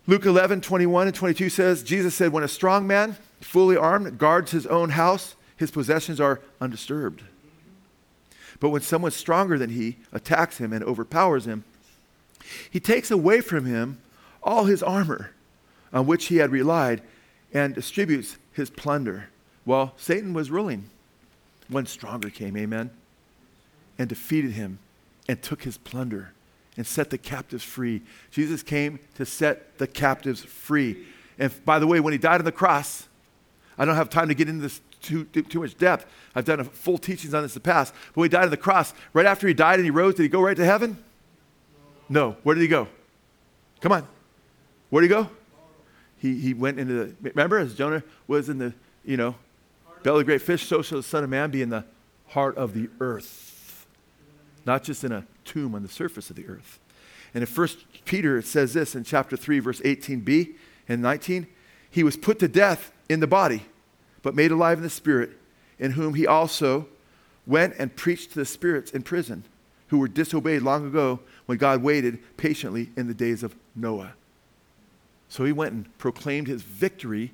Luke 11, 21 and 22 says, Jesus said, When a strong man, fully armed, guards his own house, his possessions are undisturbed. But when someone stronger than he attacks him and overpowers him, he takes away from him all his armor on which he had relied and distributes his plunder. Well, Satan was ruling. One stronger came, amen, and defeated him and took his plunder and set the captives free. Jesus came to set the captives free. And by the way, when he died on the cross, I don't have time to get into this too, too, much depth. I've done full teachings on this in the past. But when he died on the cross, right after he died and he rose, did he go right to heaven? No. Where did he go? Come on. Where did he go? He, he went into the, remember as Jonah was in the, you know, belly of the great fish, so shall the Son of Man be in the heart of the earth. not just in a tomb on the surface of the earth. And in 1 Peter, it says this in chapter 3, verse 18b and 19 He was put to death in the body, but made alive in the spirit, in whom he also went and preached to the spirits in prison, who were disobeyed long ago when God waited patiently in the days of Noah. So he went and proclaimed his victory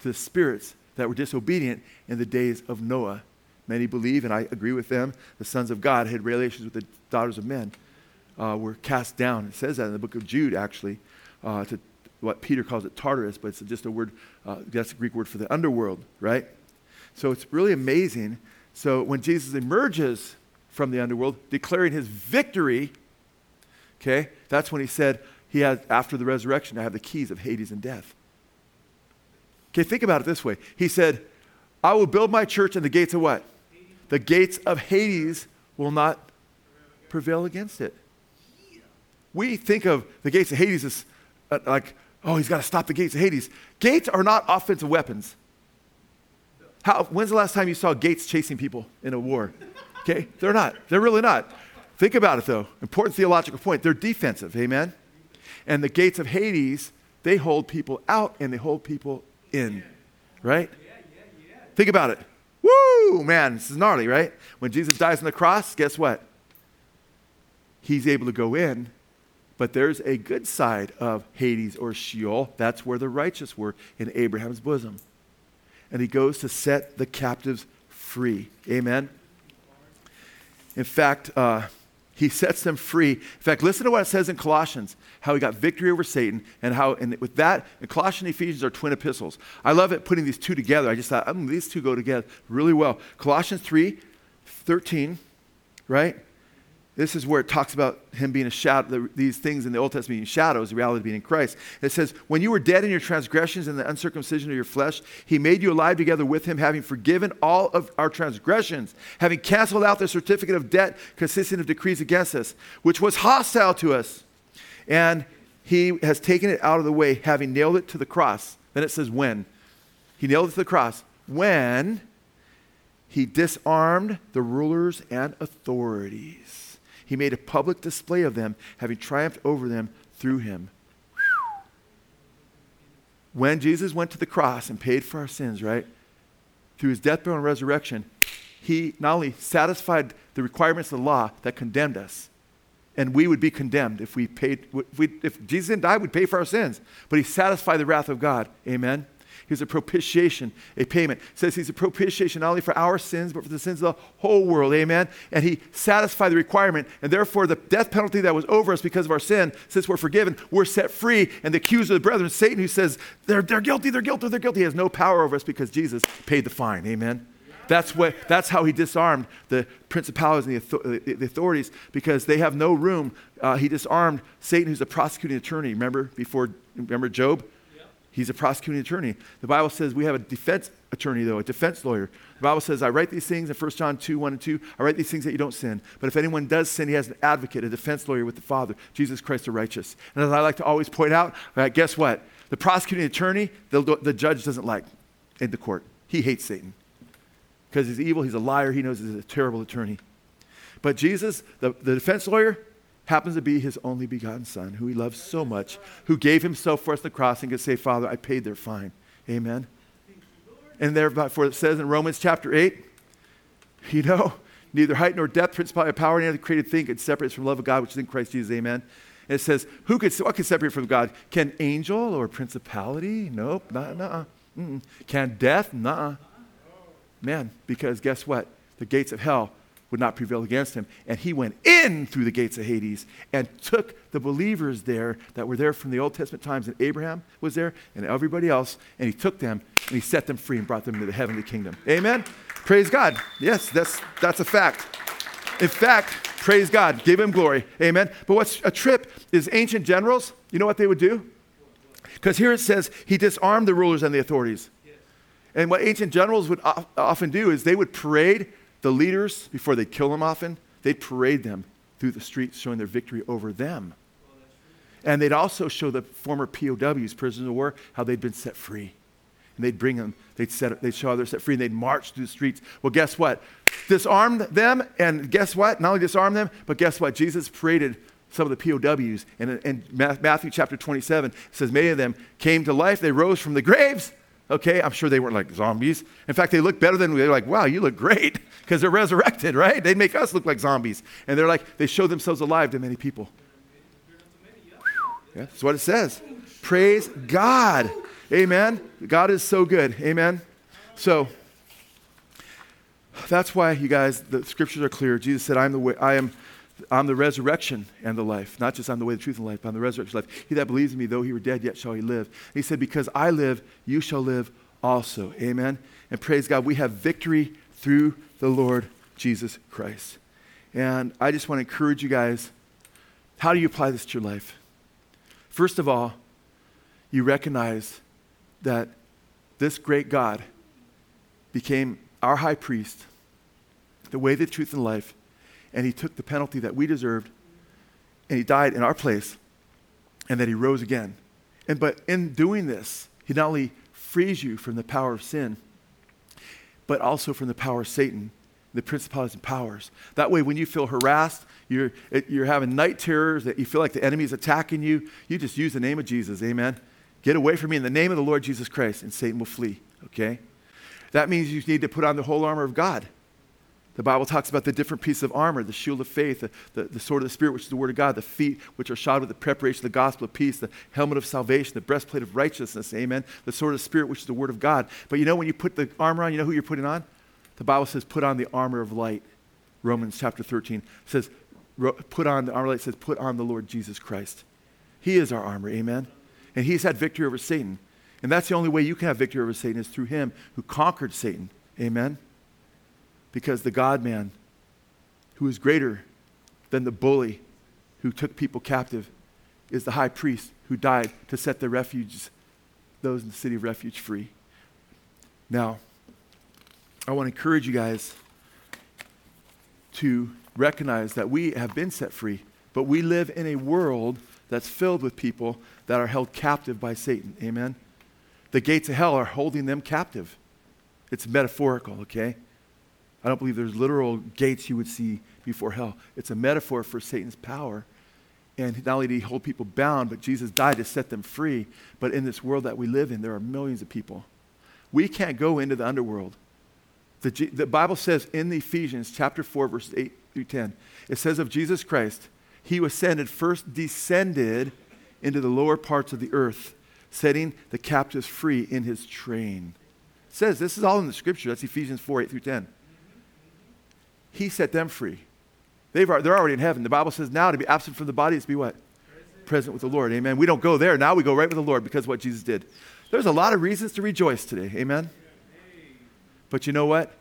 to the spirits that were disobedient in the days of Noah. Many believe, and I agree with them, the sons of God had relations with the daughters of men, uh, were cast down. It says that in the book of Jude, actually, uh, to what Peter calls it Tartarus, but it's just a word, uh, that's a Greek word for the underworld, right? So it's really amazing. So when Jesus emerges from the underworld, declaring his victory, okay, that's when he said, he had, after the resurrection, I have the keys of Hades and death. Okay, think about it this way. He said, I will build my church and the gates of what? The gates of Hades will not prevail against it. We think of the gates of Hades as uh, like, oh, he's got to stop the gates of Hades. Gates are not offensive weapons. How, when's the last time you saw gates chasing people in a war? Okay, they're not. They're really not. Think about it though. Important theological point. They're defensive. Amen. And the gates of Hades, they hold people out and they hold people in. Right? Think about it. Woo, man, this is gnarly, right? When Jesus dies on the cross, guess what? He's able to go in, but there's a good side of Hades or Sheol. That's where the righteous were in Abraham's bosom. And he goes to set the captives free. Amen. In fact, uh, he sets them free. In fact, listen to what it says in Colossians, how he got victory over Satan, and how, and with that, and Colossians and Ephesians are twin epistles. I love it putting these two together. I just thought, um, these two go together really well. Colossians 3 13, right? This is where it talks about him being a shadow, these things in the Old Testament being shadows, the reality being in Christ. It says, When you were dead in your transgressions and the uncircumcision of your flesh, he made you alive together with him, having forgiven all of our transgressions, having canceled out the certificate of debt consisting of decrees against us, which was hostile to us. And he has taken it out of the way, having nailed it to the cross. Then it says, When? He nailed it to the cross. When he disarmed the rulers and authorities he made a public display of them, having triumphed over them through him. When Jesus went to the cross and paid for our sins, right? Through his death, burial, and resurrection, he not only satisfied the requirements of the law that condemned us, and we would be condemned if we paid, if, we, if Jesus didn't die, we'd pay for our sins. But he satisfied the wrath of God. Amen. He's a propitiation, a payment. It says he's a propitiation not only for our sins, but for the sins of the whole world. Amen. And he satisfied the requirement. And therefore, the death penalty that was over us because of our sin, since we're forgiven, we're set free. And the accuser of the brethren, Satan, who says they're, they're guilty, they're guilty, they're guilty, has no power over us because Jesus paid the fine. Amen. That's, what, that's how he disarmed the principalities and the, the authorities because they have no room. Uh, he disarmed Satan, who's a prosecuting attorney. Remember before, remember Job? He's a prosecuting attorney. The Bible says we have a defense attorney, though, a defense lawyer. The Bible says, I write these things in 1 John 2, 1 and 2. I write these things that you don't sin. But if anyone does sin, he has an advocate, a defense lawyer with the Father, Jesus Christ the righteous. And as I like to always point out, uh, guess what? The prosecuting attorney, the, the judge doesn't like in the court. He hates Satan because he's evil, he's a liar, he knows he's a terrible attorney. But Jesus, the, the defense lawyer, happens to be his only begotten Son, who he loves so much, who gave himself for us on the cross and could say, Father, I paid their fine. Amen. And therefore it says in Romans chapter 8, you know, neither height nor depth, principality, power, any other created thing could separate us from the love of God, which is in Christ Jesus. Amen. And it says, who could, what could separate from God? Can angel or principality? Nope, not, nah, Can death? Nah. Man, because guess what? The gates of hell would not prevail against him. And he went in through the gates of Hades and took the believers there that were there from the Old Testament times, and Abraham was there and everybody else, and he took them and he set them free and brought them into the heavenly kingdom. Amen? Praise God. Yes, that's, that's a fact. In fact, praise God. Give him glory. Amen. But what's a trip is ancient generals, you know what they would do? Because here it says he disarmed the rulers and the authorities. And what ancient generals would often do is they would parade the leaders, before they kill them often, they'd parade them through the streets showing their victory over them. And they'd also show the former POWs, prisoners of war, how they'd been set free. And they'd bring them They'd, set, they'd show how they're set free and they'd march through the streets. Well, guess what? Disarmed them, and guess what? Not only disarmed them, but guess what? Jesus paraded some of the POWs. And in Matthew chapter 27, it says, Many of them came to life. They rose from the graves. Okay, I'm sure they weren't like zombies. In fact, they look better than we. They're like, wow, you look great because they're resurrected, right? They make us look like zombies. And they're like, they show themselves alive to many people. Yeah, that's what it says. Praise God. Amen. God is so good. Amen. So that's why you guys, the scriptures are clear. Jesus said, I'm the way, I am I'm the resurrection and the life. Not just I'm the way, the truth, and the life, but I'm the resurrection life. He that believes in me, though he were dead, yet shall he live. And he said, Because I live, you shall live also. Amen. And praise God, we have victory through the Lord Jesus Christ. And I just want to encourage you guys how do you apply this to your life? First of all, you recognize that this great God became our high priest, the way, the truth, and life and he took the penalty that we deserved and he died in our place and that he rose again. And but in doing this, he not only frees you from the power of sin, but also from the power of Satan, the principalities and powers. That way, when you feel harassed, you're, you're having night terrors, that you feel like the enemy is attacking you, you just use the name of Jesus. Amen. Get away from me in the name of the Lord Jesus Christ, and Satan will flee. Okay? That means you need to put on the whole armor of God. The Bible talks about the different pieces of armor the shield of faith, the, the, the, sword of the Spirit, which is the word of God, the feet, which are shod with the preparation of the gospel of peace, the helmet of salvation, the breastplate of righteousness, amen, the sword of the Spirit, which is the word of God. But you know, when you put the armor on, you know who you're putting on? The Bible says, put on the armor of light. Romans chapter 13 says, put on the armor of light, says, put on the Lord Jesus Christ. He is our armor, amen? And he's had victory over Satan. And that's the only way you can have victory over Satan is through him who conquered Satan, amen? Because the God man, who is greater than the bully who took people captive, is the high priest who died to set the refugees, those in the city of refuge, free. Now, I want to encourage you guys to recognize that we have been set free, but we live in a world that's filled with people that are held captive by Satan. Amen? The gates of hell are holding them captive. It's metaphorical, okay? I don't believe there's literal gates you would see before hell. It's a metaphor for Satan's power. And not only did he hold people bound, but Jesus died to set them free. But in this world that we live in, there are millions of people. We can't go into the underworld. The, G- the Bible says in Ephesians chapter 4, verses 8 through 10, it says of Jesus Christ, he ascended, first descended into the lower parts of the earth, setting the captives free in his train. It says this is all in the scripture. That's Ephesians 4, 8 through 10. He set them free. They've, they're already in heaven. The Bible says now to be absent from the body is to be what? Present. Present with the Lord. Amen. We don't go there. Now we go right with the Lord because of what Jesus did. There's a lot of reasons to rejoice today. Amen. But you know what?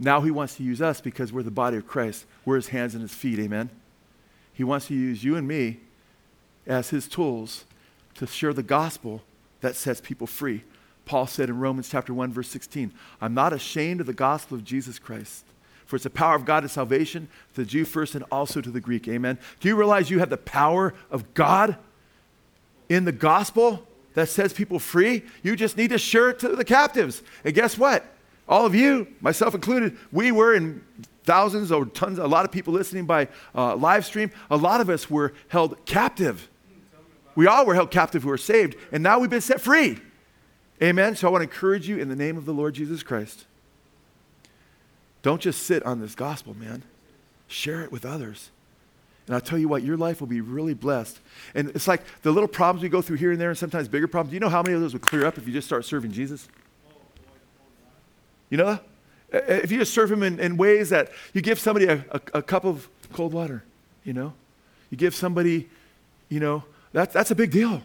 Now he wants to use us because we're the body of Christ. We're his hands and his feet. Amen. He wants to use you and me as his tools to share the gospel that sets people free. Paul said in Romans chapter 1 verse 16, I'm not ashamed of the gospel of Jesus Christ for it's the power of God to salvation, to the Jew first and also to the Greek. Amen. Do you realize you have the power of God in the gospel that sets people free? You just need to share it to the captives. And guess what? All of you, myself included, we were in thousands or tons, a lot of people listening by uh, live stream. A lot of us were held captive. We all were held captive who were saved, and now we've been set free. Amen. So I want to encourage you in the name of the Lord Jesus Christ don't just sit on this gospel, man. Share it with others. And I'll tell you what, your life will be really blessed. And it's like the little problems we go through here and there, and sometimes bigger problems. Do you know how many of those would clear up if you just start serving Jesus? You know? If you just serve him in, in ways that you give somebody a, a, a, cup of cold water, you know? You give somebody, you know, that, that's a big deal.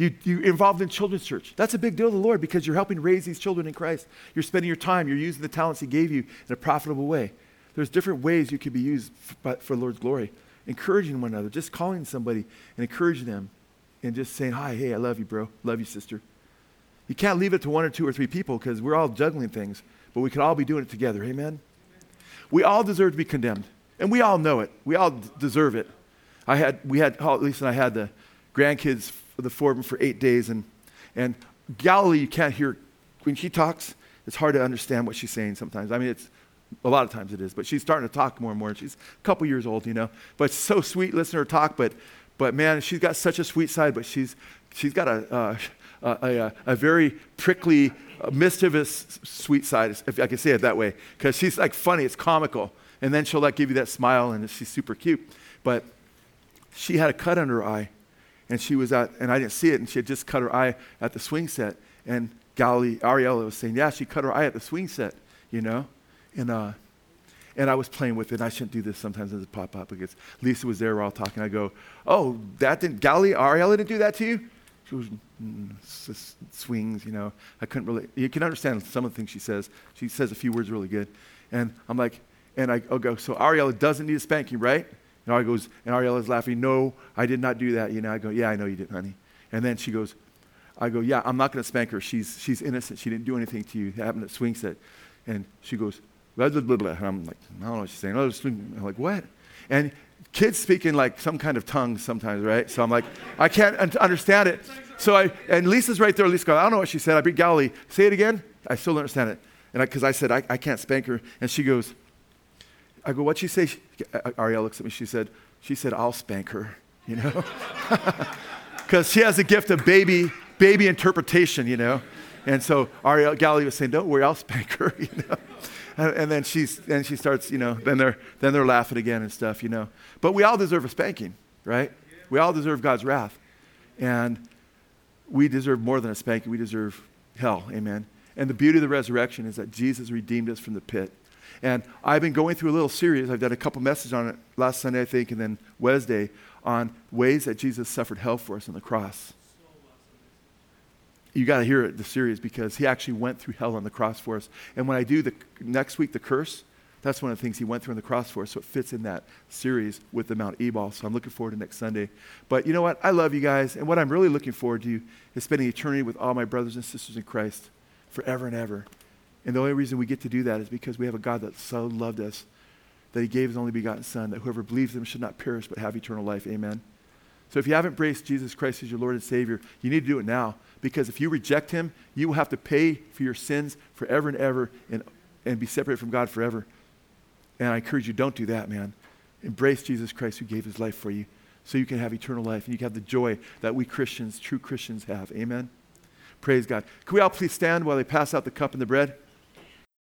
You, you involved in children's church. That's a big deal to the Lord because you're helping raise these children in Christ. You're spending your time, you're using the talents He gave you in a profitable way. There's different ways you could be used for, for Lord's glory. Encouraging one another, just calling somebody and encouraging them and just saying, Hi, hey, I love you, bro. Love you, sister. You can't leave it to one or two or three people because we're all juggling things, but we could all be doing it together. Amen? Amen? We all deserve to be condemned, and we all know it. We all d- deserve it. I had, we had, at least and I had the grandkids the four of them for eight days. And, and Galilee, you can't hear when she talks, it's hard to understand what she's saying sometimes. I mean, it's a lot of times it is, but she's starting to talk more and more. She's a couple years old, you know, but so sweet listening to her talk. But, but man, she's got such a sweet side, but she's, she's got a, uh, a, a, a, very prickly, uh, mischievous, sweet side, if I can say it that way, because she's like funny, it's comical. And then she'll like give you that smile, and she's super cute. But she had a cut under her eye, and she was at, and I didn't see it, and she had just cut her eye at the swing set. And Galilee, Ariella was saying, yeah, she cut her eye at the swing set, you know? And, uh, and I was playing with it. And I shouldn't do this sometimes as it pop up because Lisa was there. We're all talking. I go, "Oh, that didn't Galilee Ariella didn't do that to you?" She was mm, swings. You know, I couldn't really. You can understand some of the things she says. She says a few words really good, and I'm like, and I, go. So Ariella doesn't need a spanking, right? And Ariella goes, and Ariella's laughing. No, I did not do that. You know, I go, yeah, I know you did, honey. And then she goes, I go, yeah, I'm not going to spank her. She's, she's innocent. She didn't do anything to you. It happened at swing set. And she goes, blah, blah, blah, blah. And I'm like, I don't know what she's saying. I'm like, what? And kids speak in like some kind of tongue sometimes, right? So I'm like, I can't un- understand it. So I, and Lisa's right there. Lisa goes, I don't know what she said. I beat Galilee. Say it again. I still don't understand it. And because I, I, said, I, I can't spank her. And she goes, I go, what'd she say? She, uh, uh, Ariel looks at me. She said, she said, I'll spank her, you know? Because she has a gift of baby baby interpretation, you know. And so Ariel Galilee was saying, "Don't worry, I'll spank her," you know. And, and, then she's and she starts, you know. Then they're then they're laughing again and stuff, you know. But we all deserve a spanking, right? We all deserve God's wrath, and we deserve more than a spanking. We deserve hell. Amen. And the beauty of the resurrection is that Jesus redeemed us from the pit. And I've been going through a little series. I've done a couple messages on it last Sunday, I think, and then Wednesday on ways that Jesus suffered hell for us on the cross you got to hear it, the series, because he actually went through hell on the cross for us. And when I do the next week, the curse, that's one of the things he went through on the cross for us. So it fits in that series with the Mount Ebal. So I'm looking forward to next Sunday. But you know what? I love you guys. And what I'm really looking forward to is spending eternity with all my brothers and sisters in Christ forever and ever. And the only reason we get to do that is because we have a God that so loved us that he gave his only begotten Son, that whoever believes him should not perish but have eternal life. Amen. So if you haven't embraced Jesus Christ as your Lord and Savior, you need to do it now. Because if you reject him, you will have to pay for your sins forever and ever and, and be separated from God forever. And I encourage you, don't do that, man. Embrace Jesus Christ who gave his life for you so you can have eternal life and you can have the joy that we Christians, true Christians, have. Amen. Praise God. Can we all please stand while they pass out the cup and the bread?